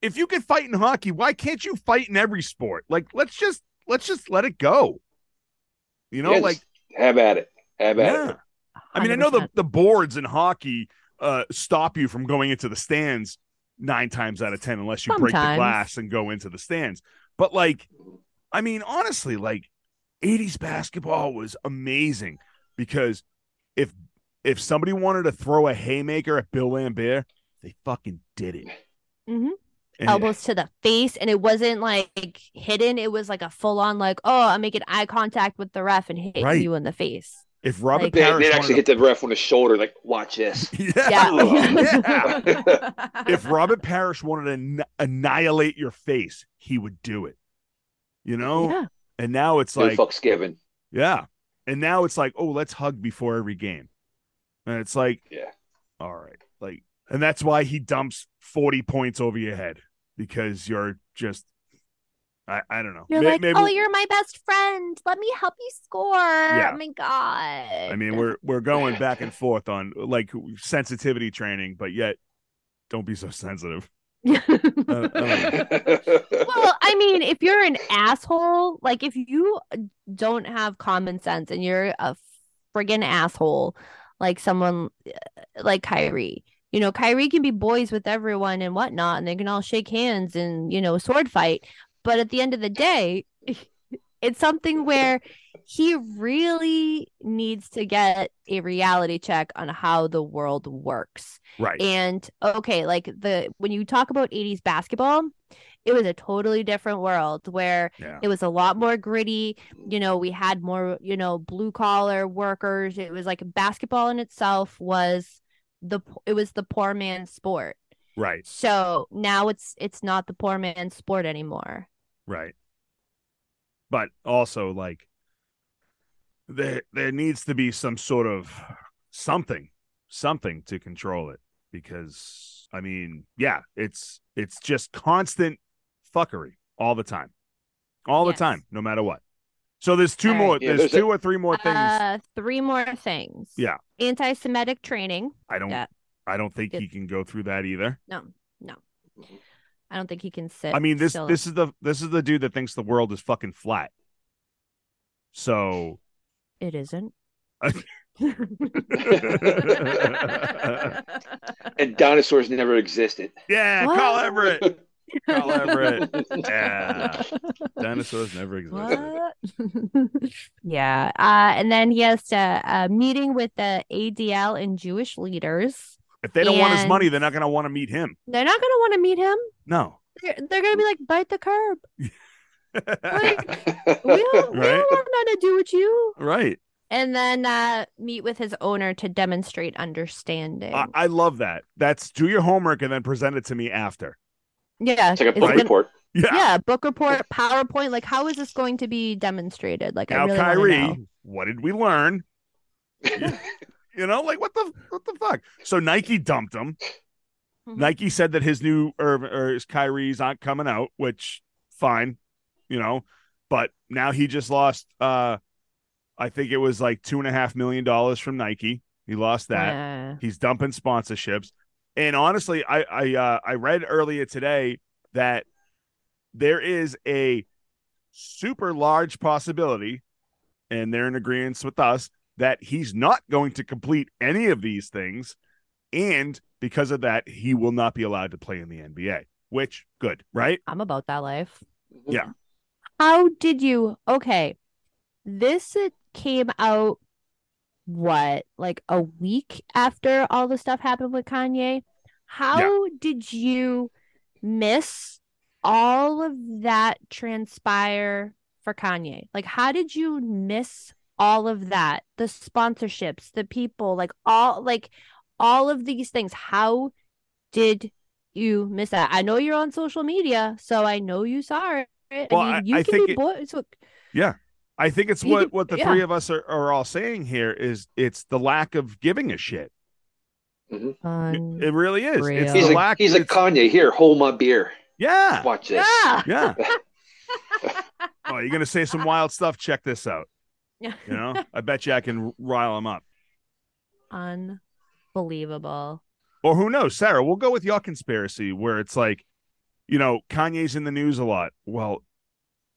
if you can fight in hockey, why can't you fight in every sport? Like, let's just let's just let it go. You know, Yeah, like have at it. Have at yeah. it. I mean, I know the the boards in hockey uh stop you from going into the stands nine times out of ten unless you break the glass and go into the stands. But like, I mean, honestly, like 80s basketball was amazing because if if somebody wanted to throw a haymaker at Bill Laimbeer, they fucking did it. Mhm. And- elbows to the face, and it wasn't like hidden. It was like a full on, like, oh, I'm making eye contact with the ref and hitting Right. you in the face. If Robert Like- They, Parish they actually wanted hit the ref on the shoulder, like, watch this. to, yeah, Yeah. yeah. if Robert Parish wanted to anni- annihilate your face, he would do it. You know? yeah. And now it's No like, fucks given. yeah. And now it's like, oh, let's hug before every game. And it's like, Yeah. all right. Like, and that's why he dumps 40 points over your head because you're just, I, I don't know. You're May- like, maybe- oh, you're my best friend. Let me help you score. Yeah. Oh my god. I mean, we're, we're going back and forth on like sensitivity training, but yet don't be so sensitive. Uh, well, I mean, if you're an asshole, like if you don't have common sense and you're a friggin' asshole, like someone uh, like Kyrie, you know, Kyrie can be boys with everyone and whatnot, and they can all shake hands and, you know, sword fight. But at the end of the day, it's something where he really needs to get a reality check on how the world works. Right. And okay, like the when you talk about 80s basketball, it was a totally different world where Yeah. it was a lot more gritty. You know, we had more, you know, blue collar workers. It was like basketball in itself was the it was the poor man's sport. Right. So now it's it's not the poor man's sport anymore. Right. But also like there there needs to be some sort of something something to control it because I mean, yeah, it's it's just constant fuckery all the time. All Yes. the time, no matter what. So there's two All right. more Yeah, there's there's a- two or three more things Uh, three more things. Yeah. Anti-Semitic training. I don't yeah. I don't think It- he can go through that either. No, no. I don't think he can sit. I mean this still. this is the this is the dude that thinks the world is fucking flat. So It isn't. and dinosaurs never existed. yeah, Carl What? Everett. Carl Everett. Yeah. Dinosaurs never existed. Yeah. Uh, and then he has to uh, meeting with the ADL and Jewish leaders. If they don't want his money, they're not going to want to meet him. They're not going to want to meet him. No. They're, they're going to be like, bite the curb. We don't, we Right? don't want nothing to do with you. right. and then uh, meet with his owner to demonstrate understanding. I, I love that. That's do your homework and then present it to me after. yeah, It's like a is it book gonna- report. Yeah. yeah, book report, PowerPoint. Like, how is this going to be demonstrated? Like, I Now, really Kyrie, know. what did we learn? You know, like what the what the fuck? So Nike dumped him. Mhm. Nike said that his new or, or his Kyrie's aren't coming out, which fine, you know. But now he just lost. uh I think it was like two and a half million dollars from Nike. He lost that. Yeah. He's dumping sponsorships. And honestly, I I uh, I read earlier today that there is a super large possibility, and they're in agreement with us that he's not going to complete any of these things, and because of that, he will not be allowed to play in the NBA. Which good, right? I'm about that life. Mm-hmm. Yeah. How did you? Okay, this came out what like a week after all the stuff happened with Kanye. How did you miss all of that transpire for Kanye? Like, how did you miss all of that? The sponsorships, the people, like all like all of these things. How did you miss that? I know you're on social media, so I know you saw it. Well, I I- mean, you I can think be it- boys. So, I think it's what what the yeah. three of us are, are all saying here is it's the lack of giving a shit. It, um, it really is. It's Real. the He's like, lack. he's like it's- Kanye. Here, hold my beer. yeah, Watch this. yeah. yeah. oh, you're gonna say some wild stuff? Check this out. Yeah. You know, I bet you I can rile him up. Unbelievable. Or who knows, Sarah? We'll go with your conspiracy where it's like, you know, Kanye's in the news a lot. Well,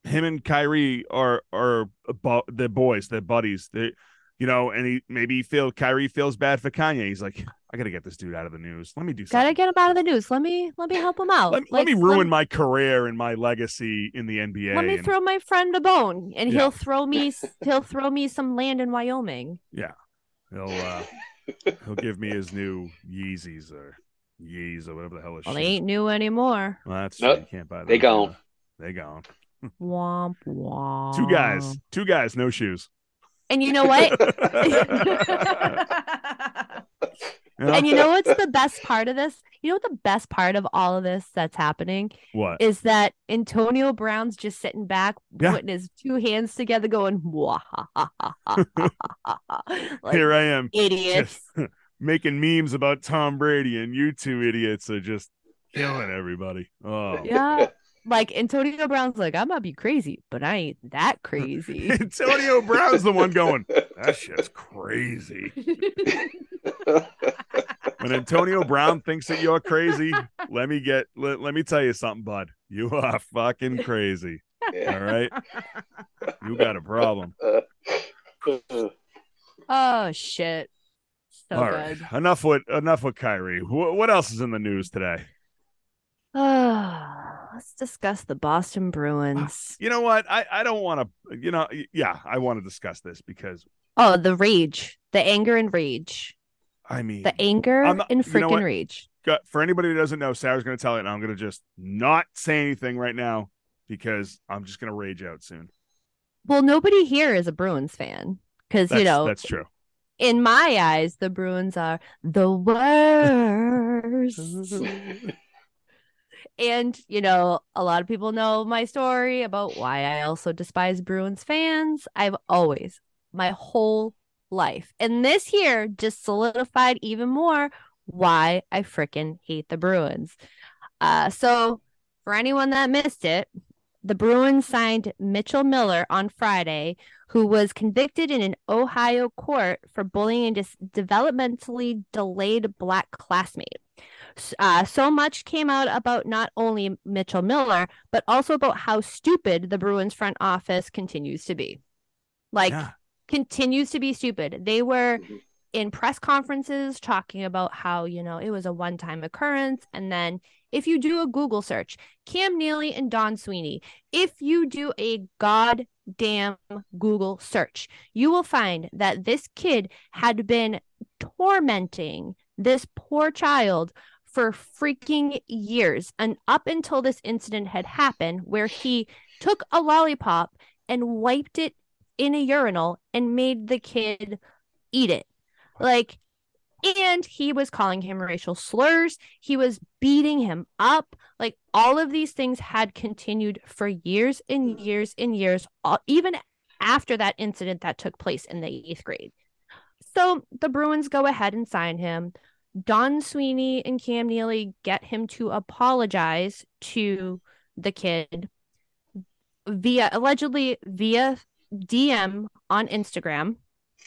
him and Kyrie are are bo- they're boys, they're buddies. They, you know, and he maybe he feel Kyrie feels bad for Kanye. He's like, I gotta get this dude out of the news. Let me do Something. Gotta get him out of the news. Let me let me help him out. let, me- let me ruin my career and my legacy in the NBA. Let me and- throw my friend a bone, and Yeah. he'll throw me he'll throw me some land in Wyoming. Yeah, he'll uh, he'll give me his new Yeezys or Yeez or whatever the hell is. Well, they ain't new anymore. Well, that's Nope. true. You can't buy them. They gone. either. They gone. Womp womp. Two guys. Two guys. No shoes. And you know what? You and you know what's the best part of this? You know what the best part of all of this that's happening what? is that Antonio Brown's just sitting back, Yeah. putting his two hands together, going, like Here I am idiots. making memes about Tom Brady, and you two idiots are just killing everybody. Oh, Yeah. Like Antonio Brown's like, I might be crazy, but I ain't that crazy. Antonio Brown's the one going. That shit's crazy. When Antonio Brown thinks that you're crazy, let me get let, let me tell you something, bud. You are fucking crazy. Yeah. All right. You got a problem. oh shit. So All right. good. Enough with enough with Kyrie. Wh- what else is in the news today? let's discuss the Boston Bruins. You know what? I, I don't want to, you know, yeah, I want to discuss this because Oh, the rage, the anger and rage, I mean, the anger not- and you know freaking rage. for anybody who doesn't know, Sarah's going to tell it, and I'm going to just not say anything right now because I'm just going to rage out soon. Well, nobody here is a Bruins fan because you know, that's true. in my eyes, the Bruins are the worst. and you know, a lot of people know my story about why I also despise Bruins fans. I've always, my whole life, and this year just solidified even more why I freaking hate the Bruins. Uh, so for anyone that missed it, the Bruins signed Mitchell Miller on Friday, who was convicted in an Ohio court for bullying a developmentally delayed black classmate. S- Uh, so much came out about not only Mitchell Miller, but also about how stupid the Bruins front office continues to be. Like, yeah. continues to be stupid. They were Mhm. in press conferences talking about how, you know, it was a one time occurrence. And then if you do a Google search, Cam Neely and Don Sweeney, if you do a goddamn Google search, you will find that this kid had been tormenting this poor child for freaking years. And up until this incident had happened, where he took a lollipop and wiped it in a urinal and made the kid eat it. Like, and he was calling him racial slurs. He was beating him up. Like, all of these things had continued for years and years and years, even after that incident that took place in the eighth grade. So the Bruins go ahead and sign him. Don Sweeney and Cam Neely get him to apologize to the kid via allegedly via DM on Instagram.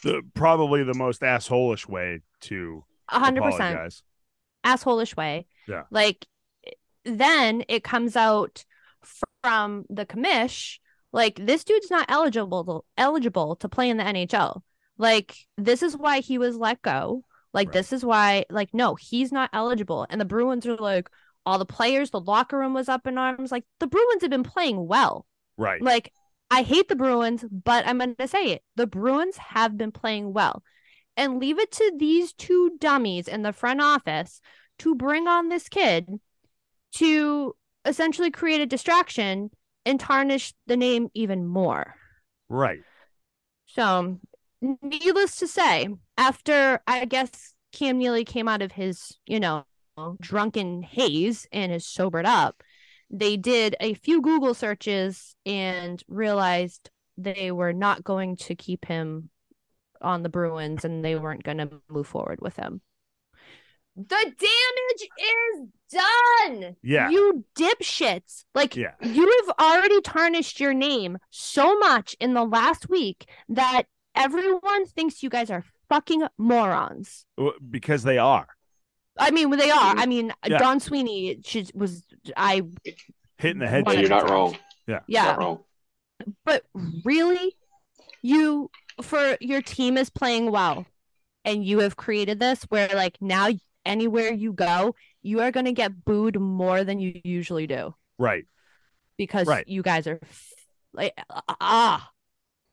The, probably the most assholish way to a hundred percent assholish way. Yeah. Like then it comes out from the commish like this dude's not eligible to, eligible to play in the NHL. Like this is why he was let go. Like right. this is why like no, he's not eligible. And the Bruins are like all the players, the locker room was up in arms. Like the Bruins have been playing well. Right. Like I hate the Bruins, but I'm going to say it. The Bruins have been playing well. And leave it to these two dummies in the front office to bring on this kid to essentially create a distraction and tarnish the name even more. Right. So, needless to say, after I guess Cam Neely came out of his, you know, drunken haze and is sobered up, they did a few Google searches and realized they were not going to keep him on the Bruins and they weren't going to move forward with him. The damage is done. Yeah. You dipshits. Like, yeah. you have already tarnished your name so much in the last week that everyone thinks you guys are fucking morons. Because they are. I mean, they are. I mean, yeah. Don Sweeney she was I hitting the head. You're not wrong. Yeah, yeah. Not wrong. But really, you for your team is playing well, and you have created this where like now anywhere you go, you are going to get booed more than you usually do. Right. Because right. you guys are like ah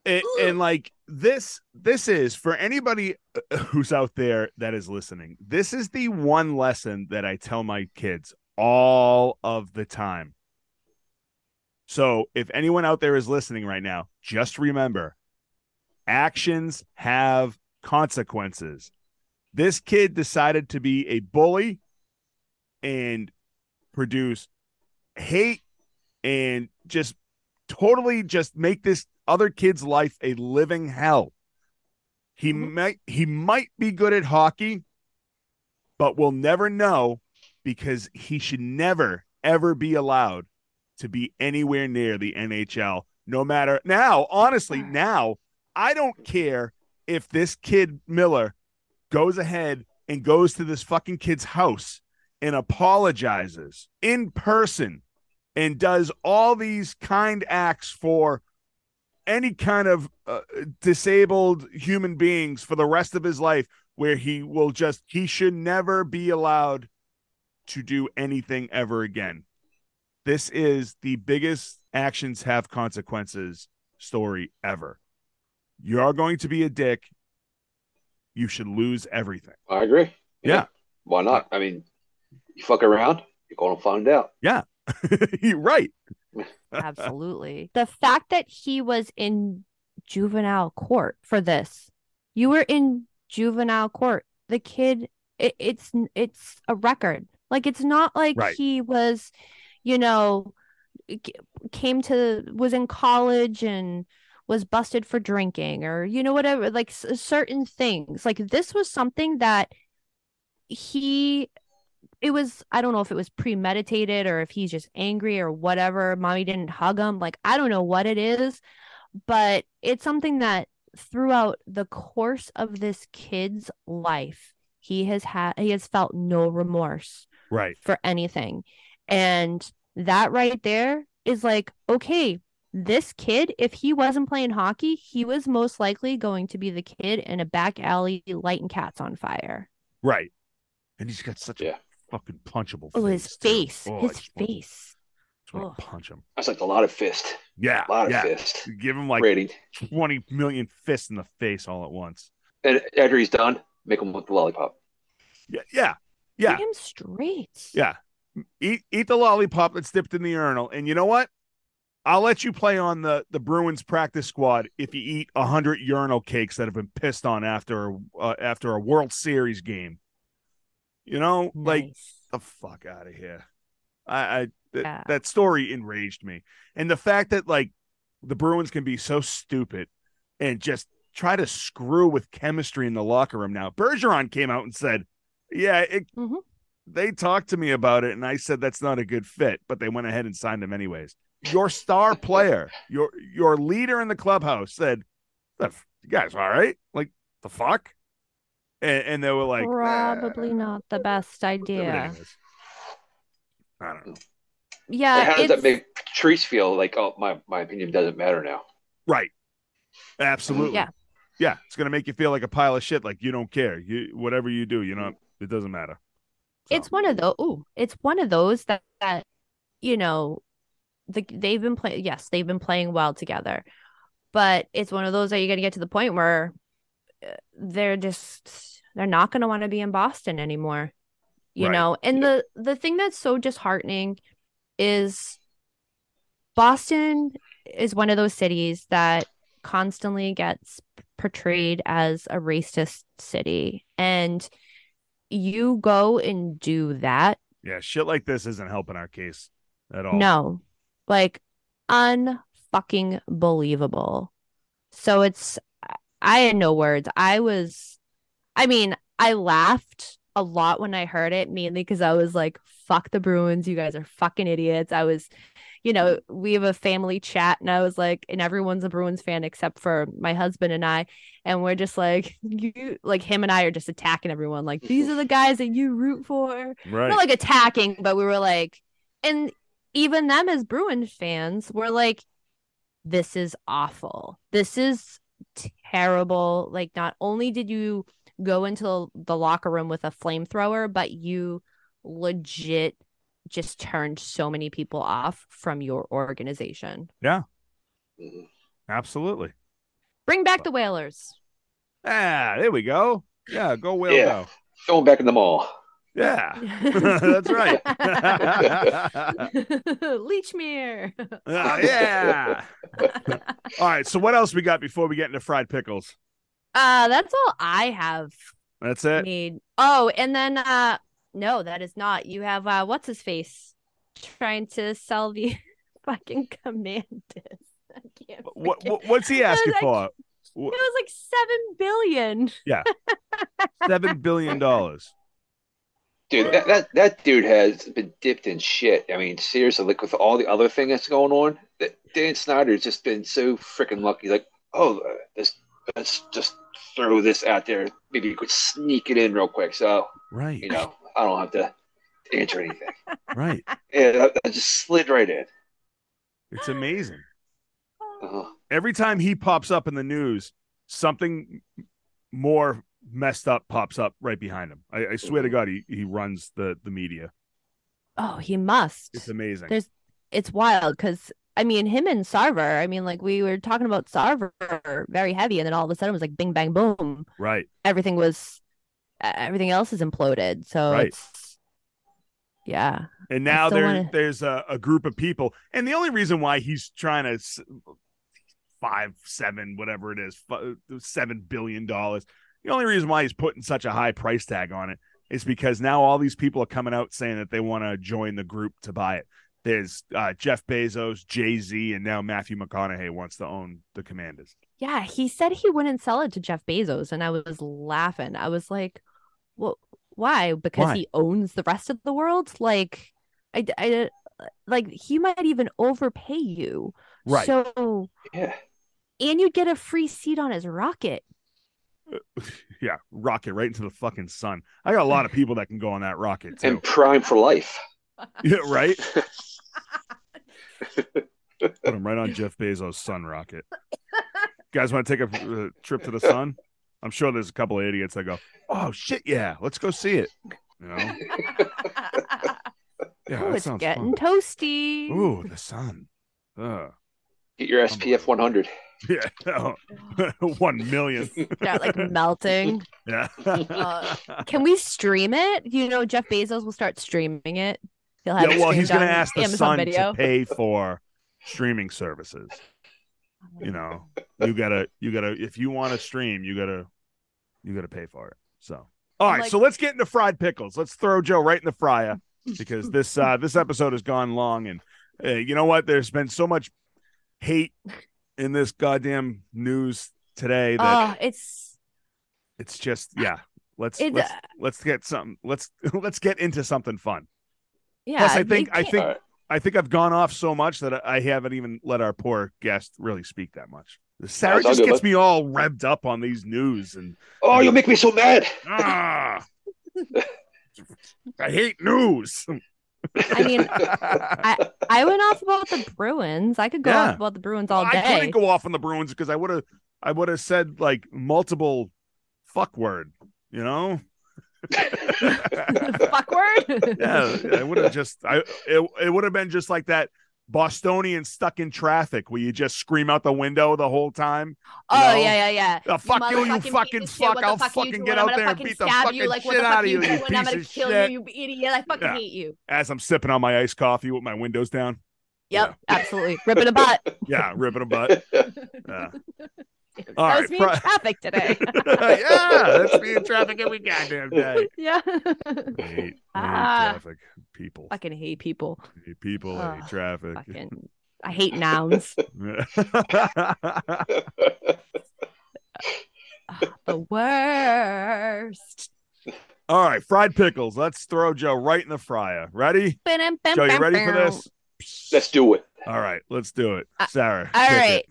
and, and, like this this is for anybody uh, who's out there that is listening this is the one lesson that i tell my kids all of the time. So if anyone out there is listening right now just remember actions have consequences. This kid decided to be a bully and produce hate and just totally just make this other kid's life a living hell. He mm-hmm. might he might be good at hockey, but we'll never know because he should never ever be allowed to be anywhere near the NHL. No matter now, honestly, now I don't care if this kid Miller goes ahead and goes to this fucking kid's house and apologizes in person and does all these kind acts for any kind of uh, disabled human beings for the rest of his life where he will just he should never be allowed to do anything ever again. This is the biggest actions have consequences story ever. You're going to be a dick. You should lose everything. I agree. Yeah, yeah. why not? I mean you fuck around you're going to find out. Yeah. You're right Absolutely. the fact that he was in juvenile court for this, you were in juvenile court. The kid, it, it's it's a record. Like it's not like right. he was, you know, came to was in college and was busted for drinking or you know whatever like certain things like this was something that he it was I don't know if it was premeditated or if he's just angry or whatever. Mommy didn't hug him. Like I don't know what it is, but it's something that throughout the course of this kid's life, he has had he has felt no remorse right for anything. And that right there is like, okay, this kid, if he wasn't playing hockey, he was most likely going to be the kid in a back alley lighting cats on fire. Right. And he's got such yeah. A fucking punchable. Oh, his face, oh, his face. Want, oh. punch him. That's like a lot of fist. Yeah, a lot yeah. of fist. Give him like Rating. twenty million fists in the face all at once. And after he's done, make him with the lollipop. Yeah, yeah, yeah. Get him straight. Yeah, eat eat the lollipop that's dipped in the urinal, and you know what? I'll let you play on the the Bruins practice squad if you eat a hundred urinal cakes that have been pissed on after uh, after a World Series game. You know, like the fuck out of here. I, I th- Yeah. that story enraged me, and the fact that like the Bruins can be so stupid and just try to screw with chemistry in the locker room. Now Bergeron came out and said, "Yeah, it, Mhm. they talked to me about it, and I said that's not a good fit, but they went ahead and signed him anyways." Your star player, your your leader in the clubhouse said, "The "You guys all right? Like the fuck?" And, and they were like, Probably not the best idea. anyways." I don't know. Yeah, And how does that make Treese feel like, oh, my, my opinion doesn't matter now? Right. Absolutely. Yeah. Yeah. It's gonna make you feel like a pile of shit, like you don't care. You whatever you do, you know, it doesn't matter. So, it's one of those. Ooh, it's one of those that, that you know, the they've been playing. Yes, they've been playing well together, but it's one of those that you're gonna get to the point where they're just they're not gonna want to be in Boston anymore. You Right. know, and the the thing that's so disheartening is Boston is one of those cities that constantly gets portrayed as a racist city and you go and do that yeah, shit like this isn't helping our case at all. no like unfucking believable so it's i had no words i was i mean i laughed a lot when i heard it mainly because i was like fuck the bruins you guys are fucking idiots i was you know we have a family chat and i was like and everyone's a bruins fan except for my husband and i and we're just like you like him and i are just attacking everyone like these are the guys that you root for Right. not like attacking, but we were like, and even them as Bruins fans were like, this is awful. This is terrible. Like, not only did you go into the locker room with a flamethrower, but you legit just turned so many people off from your organization. Yeah. Absolutely. Bring back the Whalers. Ah, there we go. Yeah, go Whale Yeah. go. Going back in the mall. Yeah. That's right. Lechmere. Ah, yeah. All right. So what else we got before we get into fried pickles? Uh, that's all I have That's it. made. Oh, and then uh no, that is not. You have uh what's his face trying to sell the fucking. I can't What, what what's he asking like- for? It was like seven billion. Yeah, seven billion dollars. Dude, that, that that dude has been dipped in shit. I mean, seriously, like with all the other thing that's going on, that Dan Snyder's just been so freaking lucky. Like, oh, uh, this, let's just throw this out there. Maybe you could sneak it in real quick, so Right. you know I don't have to answer anything. Right. Yeah, that, that just slid right in. It's amazing. Uh, Every time he pops up in the news, something more messed up pops up right behind him. I, I swear to mm-hmm. God, he, he runs the the media. Oh, he must. It's amazing. There's it's wild because I mean him and Sarver, I mean, like we were talking about Sarver very heavy, and then all of a sudden it was like bing bang boom. right. Everything was everything else is imploded. So Right. it's yeah. And now there wanna- there's a, a group of people, and the only reason why he's trying to five, seven, whatever it is, seven billion dollars. The only reason why he's putting such a high price tag on it is because now all these people are coming out saying that they want to join the group to buy it. There's uh, Jeff Bezos, Jay Z, and now Matthew McConaughey wants to own the Commanders. Yeah, he said he wouldn't sell it to Jeff Bezos, and I was laughing. I was like, "Well, why? Because Why? he owns the rest of the world? Like, I, I, like he might even overpay you. Right. So, yeah, and you'd get a free seat on his rocket. yeah, rocket right into the fucking sun. I got a lot of people that can go on that rocket too. and Prime for life. yeah, right. Put him right on Jeff Bezos' sun rocket. guys want to take a uh, trip to the sun? I'm sure there's a couple of idiots that go, "Oh shit, yeah, let's go see it." You know? Yeah, oh, that it's getting fun. toasty. Ooh, the sun. Ugh. Get your SPF 100. Yeah, one million. Start like melting. Yeah. Uh, Can we stream it? You know, Jeff Bezos will start streaming it. He'll have yeah, it well, he's going to ask the Amazon sun Video. to pay for streaming services. You know, you gotta you gotta if you want to stream, you gotta you gotta pay for it. So all right, Like- so let's get into fried pickles. Let's throw Joe right in the fryer because this uh this episode has gone long and uh, you know what? There's been so much hate in this goddamn news today that Oh, it's it's just yeah. Let's It's, let's, uh, let's get some let's let's get into something fun. yeah. Plus, I think I think I think I've gone off so much that I haven't even let our poor guest really speak that much. Sarah That's just good, gets bud. me all revved up on these news and Oh, you make me so mad. ah, I hate news. I mean, I I went off about the Bruins. I could go Yeah. off about the Bruins all I day. I couldn't go off on the Bruins because I would have I would have said like multiple fuck word, you know? Fuck word. yeah, I would have just I it, it would have been just like that Bostonian stuck in traffic where you just scream out the window the whole time. Oh know? yeah, yeah, yeah. The fuck you, you motherfucking fucking fuck. I'll fuck fucking doing? get out there and fucking beat the stab fucking you. Like what shit the out fuck of you, you you doing? I'm piece gonna of kill shit. you, you idiot. I fucking Yeah. hate you. As I'm sipping on my iced coffee with my windows down. Yep, absolutely. Ripping a butt. Yeah, ripping a butt. Yeah. All that right, was me pri- in traffic today. yeah, that's me in traffic every goddamn day. yeah. I hate, I hate Ah. traffic. People. fucking hate people. I hate people. I hate Ugh, traffic. Fucking. I hate nouns. the worst. All right, fried pickles. Let's throw Joe right in the fryer. Ready? Joe, you ready for this? Let's do it. All right, let's do it. Uh, Sarah. All kick right. it.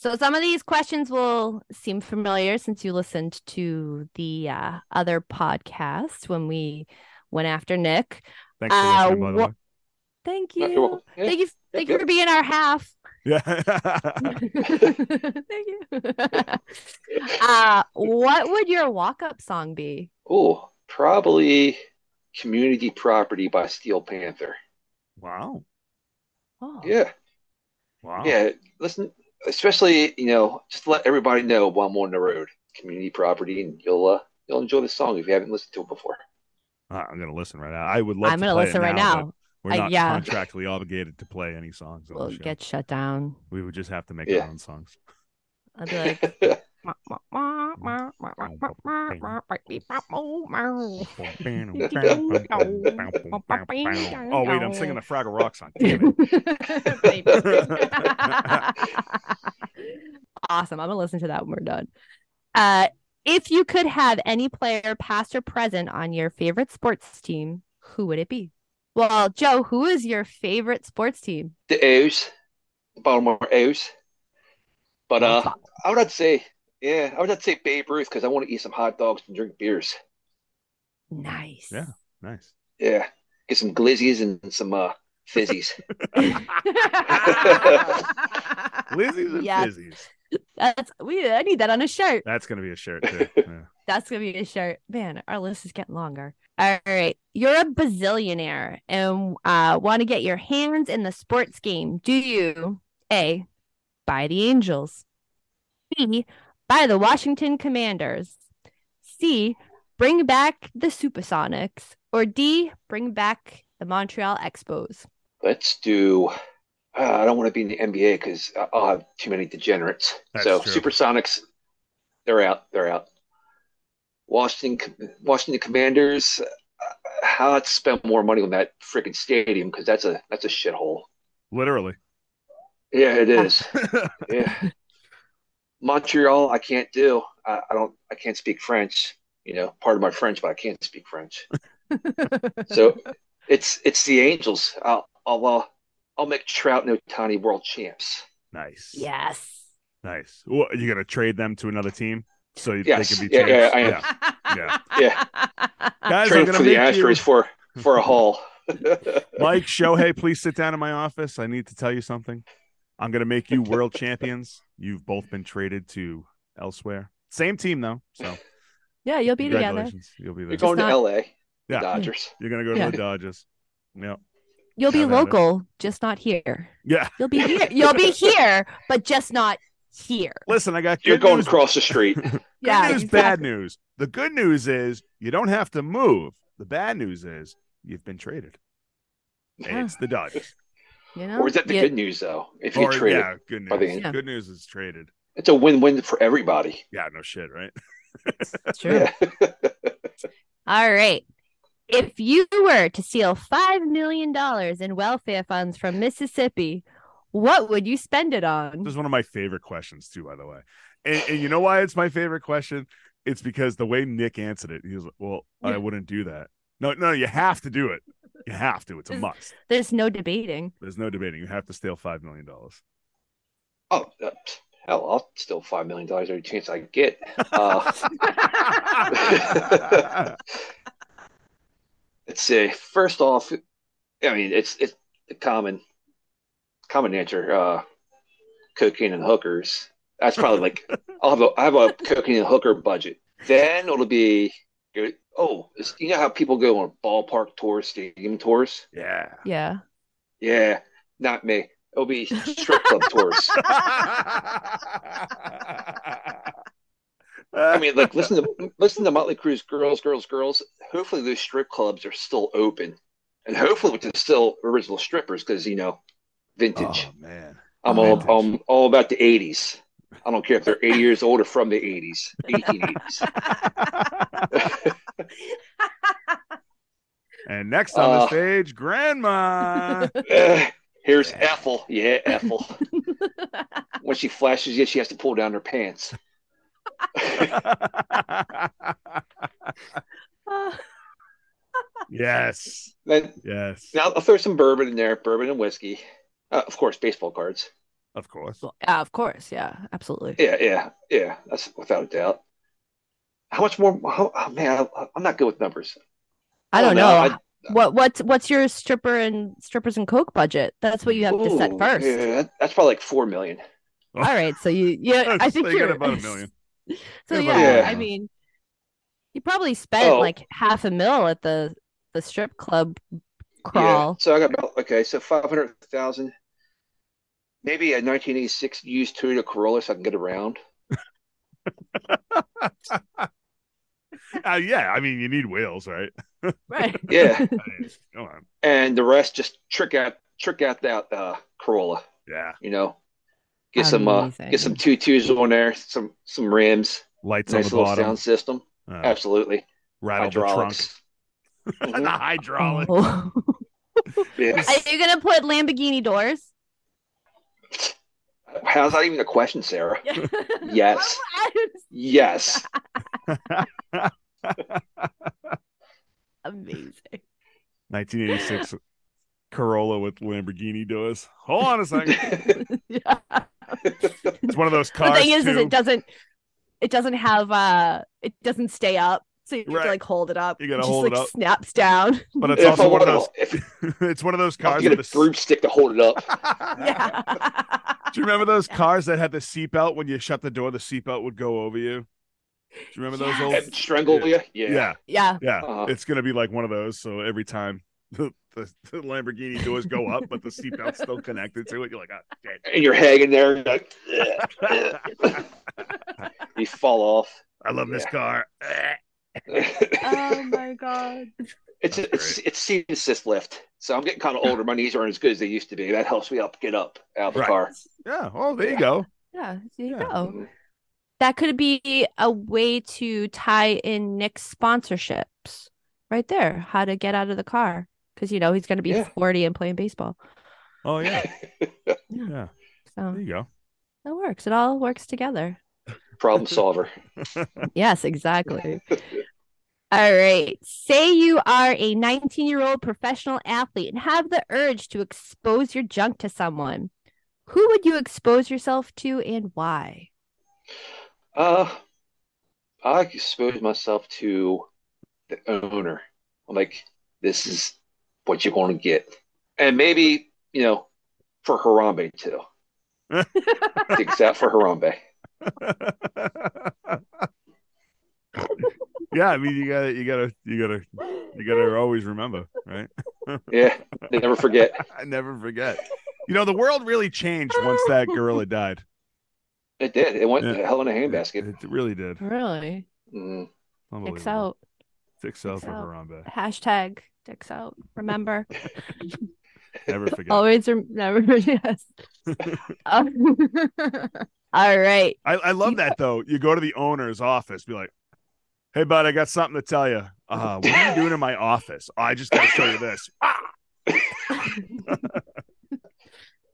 So some of these questions will seem familiar since you listened to the uh, other podcast when we went after Nick. Thanks for Uh, listening, by the wha- way. Thank You're Yeah. Thank you. Thank you for being our half. Yeah. Thank you. uh, what would your walk-up song be? Oh, probably Community Property by Steel Panther. wow. Oh, Yeah. Wow. Yeah. Listen, especially, you know, just to let everybody know while I'm on the road. Community Property, and you'll uh, you'll enjoy the song if you haven't listened to it before. Uh, I'm gonna listen right now. I would love I'm to gonna play it listen right now. now. We're Uh, not yeah. contractually obligated to play any songs We'll get shut down. We would just have to make Yeah. our own songs. I'll be like, oh wait, I'm singing the Fraggle Rock song. Awesome. I'm gonna listen to that when we're done. Uh, if you could have any player, past or present, on your favorite sports team, who would it be? Well, Joe, who is your favorite sports team? the the Baltimore O's. But uh, I would say, yeah, I would have to say Babe Ruth because I want to eat some hot dogs and drink beers. Nice. Yeah. Nice. Yeah, get some glizzies and some uh, fizzies. Lizzies and Yes. fizzies. That's we. I need that on a shirt. That's gonna be a shirt too. Yeah. That's gonna be a shirt. Man, our list is getting longer. All right. You're a bazillionaire and uh want to get your hands in the sports game. Do you A buy the Angels? B buy the Washington Commanders? C bring back the Supersonics? Or D bring back the Montreal Expos? Let's do. Uh, I don't want to be in the NBA because I'll have too many degenerates. That's so true. Supersonics, they're out. They're out. Washington, Washington Commanders. Uh, I'll to spend more money on that freaking stadium because that's a that's a shithole. Literally. Yeah, it is. yeah. Montreal, I can't do. I, I don't. I can't speak French. You know, part of my French, but I can't speak French. So it's it's the Angels. I'll I'll uh, I'll make Trout and Ohtani world champs. nice. yes. Nice. What, you gonna trade them to another team so you- Yes. they can be Yeah, yeah, champs? I am. Yeah. yeah. Guys, I'm Trade gonna for the make you- Astros for for a haul. Mike Shohei, please sit down in my office. I need to tell you something. I'm gonna make you world champions. You've both been traded to elsewhere. Same team though, so Yeah, you'll be together. You'll be there. You're going not- to L.A. Yeah. Dodgers. You're gonna go to Yeah. the Dodgers. Yeah. You'll be Have local, just not here. Yeah. You'll be here. You'll be here, but just not here. Listen, I got You're going news. across the street. Good Yeah, news, exactly. bad news. The good news is you don't have to move. The bad news is you've been traded. Yeah. It's the Dodgers. You know, Or is that the Yeah, good news though? If you Or trade it, yeah, good Are news. they- Yeah. Good news is traded. it's a win-win for everybody. Yeah, no shit, right? it's true. Yeah. All right. If you were to steal $5 million in welfare funds from Mississippi, what would you spend it on? This is one of my favorite questions too, by the way. And, and you know why it's my favorite question? It's because the way Nick answered it, he was like, "Well, I wouldn't do that." No, no, you have to do it. You have to. It's a Is- must. There's no debating. There's no debating. You have to steal five million dollars. Oh, uh, hell, I'll steal five million dollars every chance I get. Uh, let's see. First off, I mean it's it's the common common answer. Uh, cocaine and hookers. That's probably like I'll have a I have a cocaine and hooker budget. Then it'll be oh, it's, you know how people go on ballpark tours, stadium tours. yeah. Yeah. Yeah, not me. It'll be strip club tours. I mean, like listen to listen to Motley Crue's "Girls, Girls, Girls." Hopefully, those strip clubs are still open, and hopefully, with the still original strippers, because you know, vintage. Oh man. I'm all. I'm all about the '80s. I don't care if they're 80 years old or from the '80s, 1880s. And next on the Uh, stage, Grandma. Here's Ethel. Yeah, Ethel. When she flashes you, she has to pull down her pants. yes. Then Yes. now I'll throw some bourbon in there, bourbon and whiskey. Uh, of course, baseball cards. Of course. yeah, of course. Yeah, absolutely. Yeah, yeah, yeah. That's without a doubt. How much more? How, oh, man, I, I'm not good with numbers. I don't Oh, know. no, what what's what's your stripper and strippers and coke budget? That's what you have to set first. Yeah, that's probably like four million. All right, so you yeah, I think you got you're about a million. So About yeah. I mean, you probably spent Oh. like half a mil at the the strip club Yeah. crawl. So I got about okay. So five hundred thousand. Maybe a 1986 used Toyota Corolla so I can get around. Uh, yeah, I mean, you need wheels, right? Right. Yeah, I mean, Come on. and the rest just trick out trick out that uh, Corolla. Yeah. You know, get some uh, get some two twos on there, some some rims, Lights on nice the little bottom. sound system. Uh, Absolutely, rattle the trunk. hydraulics. the Mhm. hydraulic. Oh. Yeah. Are you gonna put Lamborghini doors? How's that even a question, Sarah? Yes. Yes. Amazing. 1986 Corolla with Lamborghini doors. Hold on a second. yeah. It's one of those The cars. thing is, is it doesn't it doesn't have uh it doesn't stay up. So you have to like hold it up. You gotta just hold like it up. snaps down. but it's if also one of those. if it's one of those cars to get a with a. broomstick to hold it up. yeah. Do you remember those cars that had the seatbelt? When you shut the door, the seatbelt would go over you. Do you remember those old? And strangle you. Yeah. Yeah, yeah. yeah. Uh-huh. It's gonna be like one of those. So every time the, the, the Lamborghini doors go up, but the seatbelt's still connected to it, you're like, oh, shit. And you're hanging there. Like, "Ugh, ugh." you fall off. I love this car. Oh my god. It's That's it's it's seat assist lift. So I'm getting kind of older. My knees aren't as good as they used to be. That helps me up, get up out of the Right. car. Yeah. Oh, there you go. Yeah, there you Yeah. go. That could be a way to tie in Nick's sponsorships right there. How to get out of the car. Because you know he's gonna be Yeah. 40 and playing baseball. Oh yeah. Yeah. Yeah. So There you go. that works. It all works together. Problem solver. Yes, exactly. All right. Say you are a 19 year old professional athlete and have the urge to expose your junk to someone. Who would you expose yourself to and why? Uh, I expose myself to the owner. I'm like, this is what you're going to get, and maybe you know, for Harambe too. Out for Harambe. yeah, I mean, you gotta, you gotta, you gotta, you gotta always remember, right? Yeah, never forget. I never forget. You know, the world really changed once that gorilla died. It did. It went Yeah. hell in a handbasket. It really did. Really? Mm. Unbelievable. Dicks out. Dicks out Dicks for out. Harambe. Hashtag dicks out. Remember? Never forget. Always rem- never. Yes. Um, all right. I, I love that though. You go to the owner's office, be like, "Hey, bud, I got something to tell you. Uh, what are you doing in my office? Oh, I just got to show you this."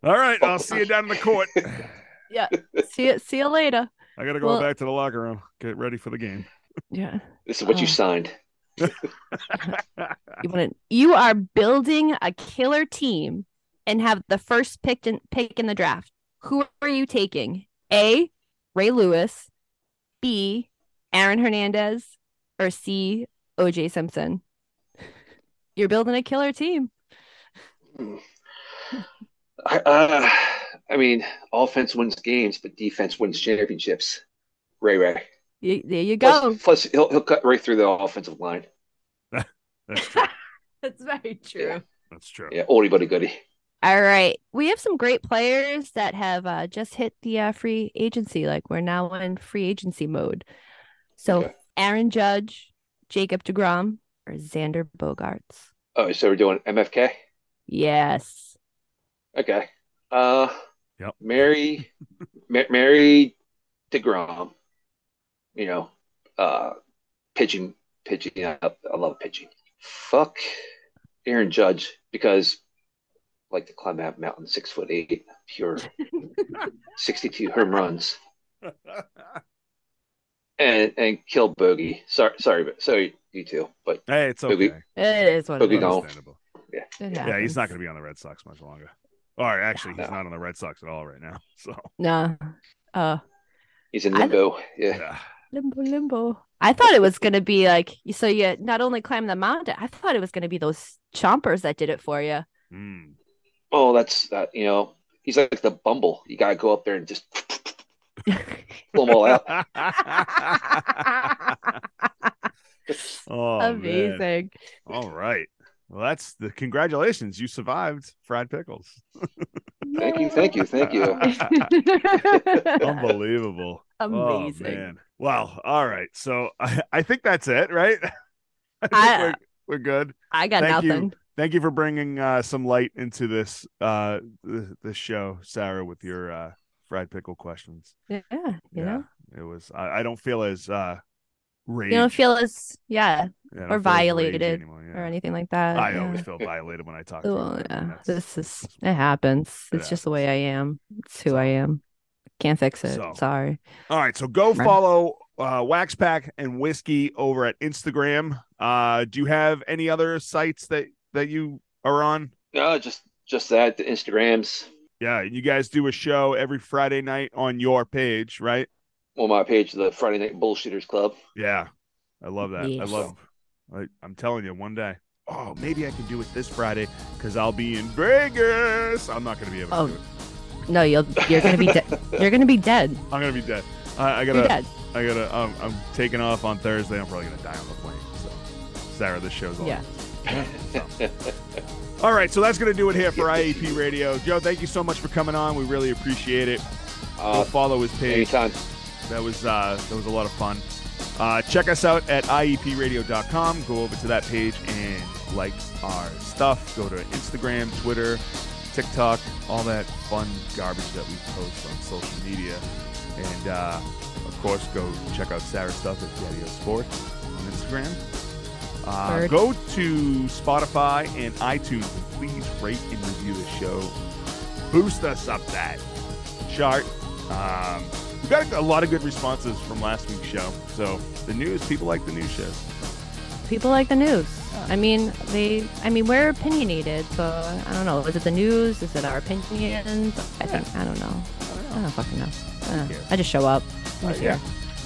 All right, I'll see you down in the court. Yeah. See you. See you later. I gotta go Well- back to the locker room, get ready for the game. Yeah. This is what you Oh. signed. You want to, You are building a killer team and have the first pick in pick in the draft. Who are you taking? A. Ray Lewis. B. Aaron Hernandez. Or C. OJ Simpson. You're building a killer team. I, uh, I mean, offense wins games, but defense wins championships. Ray Ray. You, there you go. plus he'll he'll cut right through the offensive line. That's true. That's very true. That's true. Yeah, oldie buddy goodie. All right. We have some great players that have uh, just hit the uh, free agency. Like we're now in free agency mode. So Okay. Aaron Judge, Jacob DeGrom, or Xander Bogaerts. Oh, so we're doing MFK. Yes. Okay. Uh, Yep. Mary, Ma- Mary Degrom. You know, uh, pitching, pitching up. I love pitching. Fuck Aaron Judge because I like to climb that mountain, six foot eight, pure, sixty-two home runs, and and kill Bogey. Sorry, sorry, but sorry you too. But hey, it's Boogie. okay. It is what it Boogie is. gone. Understandable. It Yeah, he's not going to be on the Red Sox much longer. Or actually, he's No. not on the Red Sox at all right now. So No. Uh, he's in I- limbo. Yeah. yeah, limbo, limbo. I thought it was gonna be like so. You not only climb the mountain. I thought it was gonna be those chompers that did it for you. Mm. Oh, that's that. You know, he's like the Bumble. You gotta go up there and just pull them all out. oh, man. Amazing. All right. Well, that's the congratulations. You survived fried pickles. Thank you, thank you, thank you. Unbelievable. Amazing. Oh, man. Wow. All right. So I, I think that's it, right? I think I- we're, we're good. I got Thank you. nothing. Thank you for bringing uh, some light into this uh, th- this show, Sarah, with your uh, fried pickle questions. Yeah, you know, it was. I, I don't feel as uh, rage. you don't feel as yeah yeah, or violated anymore, yeah. or anything like that. I yeah. always feel violated when I talk to you. Well, yeah, this is it happens. It It's just the way I am. It's who I am. Can't fix it. So- Sorry. All right, so go Right. follow uh, Wax Pack and Whiskey over at Instagram. Uh, do you have any other sites that that you are on? No, just just that. The Instagrams. Yeah, you guys do a show every Friday night on your page, right? On my page, the Friday Night Bullshitters Club. Yeah, I love that. I love. I, I'm telling you, one day. Oh, maybe I can do it this Friday because I'll be in Vegas. I'm not going to be able to Oh. No, you'll you're gonna be dead. You're gonna be dead. I'm going to be dead. I, I You're gotta. dead. I gotta. Um, I'm taking off on Thursday. I'm probably gonna die on the plane. So, Sarah, this show's all. Yeah. So. All right, so that's gonna do it here for IAP Radio. Joe, thank you so much for coming on. We really appreciate it. Go Uh, follow his page. anytime. That was uh, that was a lot of fun. Uh, check us out at iepradio.com. Go over to that page and like our stuff. Go to Instagram, Twitter, TikTok, all that fun garbage that we post on social media. And uh, of course, go check out Sarah's stuff at Daddy Sports on Instagram. Uh, go to Spotify and iTunes and please rate and review the show. Boost us up that chart. Um, we got a lot of good responses from last week's show. So the news, people like the news shows. People like the news. I mean, they. I mean, we're opinionated, so I don't know. Is it the news? Is it our opinions? I think I don't know. I don't fucking know. I, don't know. cares? I just show up. Uh, yeah.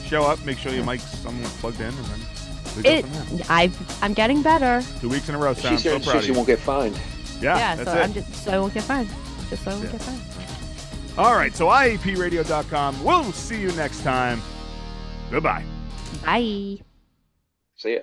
Show up, make sure your mic's somewhat plugged in, and then It. I've. I'm getting better. Two weeks in a row. She Sam, so said proud she, of she won't get fined. Yeah, yeah. that's So it. I'm just. So I won't get fined. Just so I won't Yeah. get fined. All right, so IAPradio.com. We'll see you next time. Goodbye. Bye. See ya.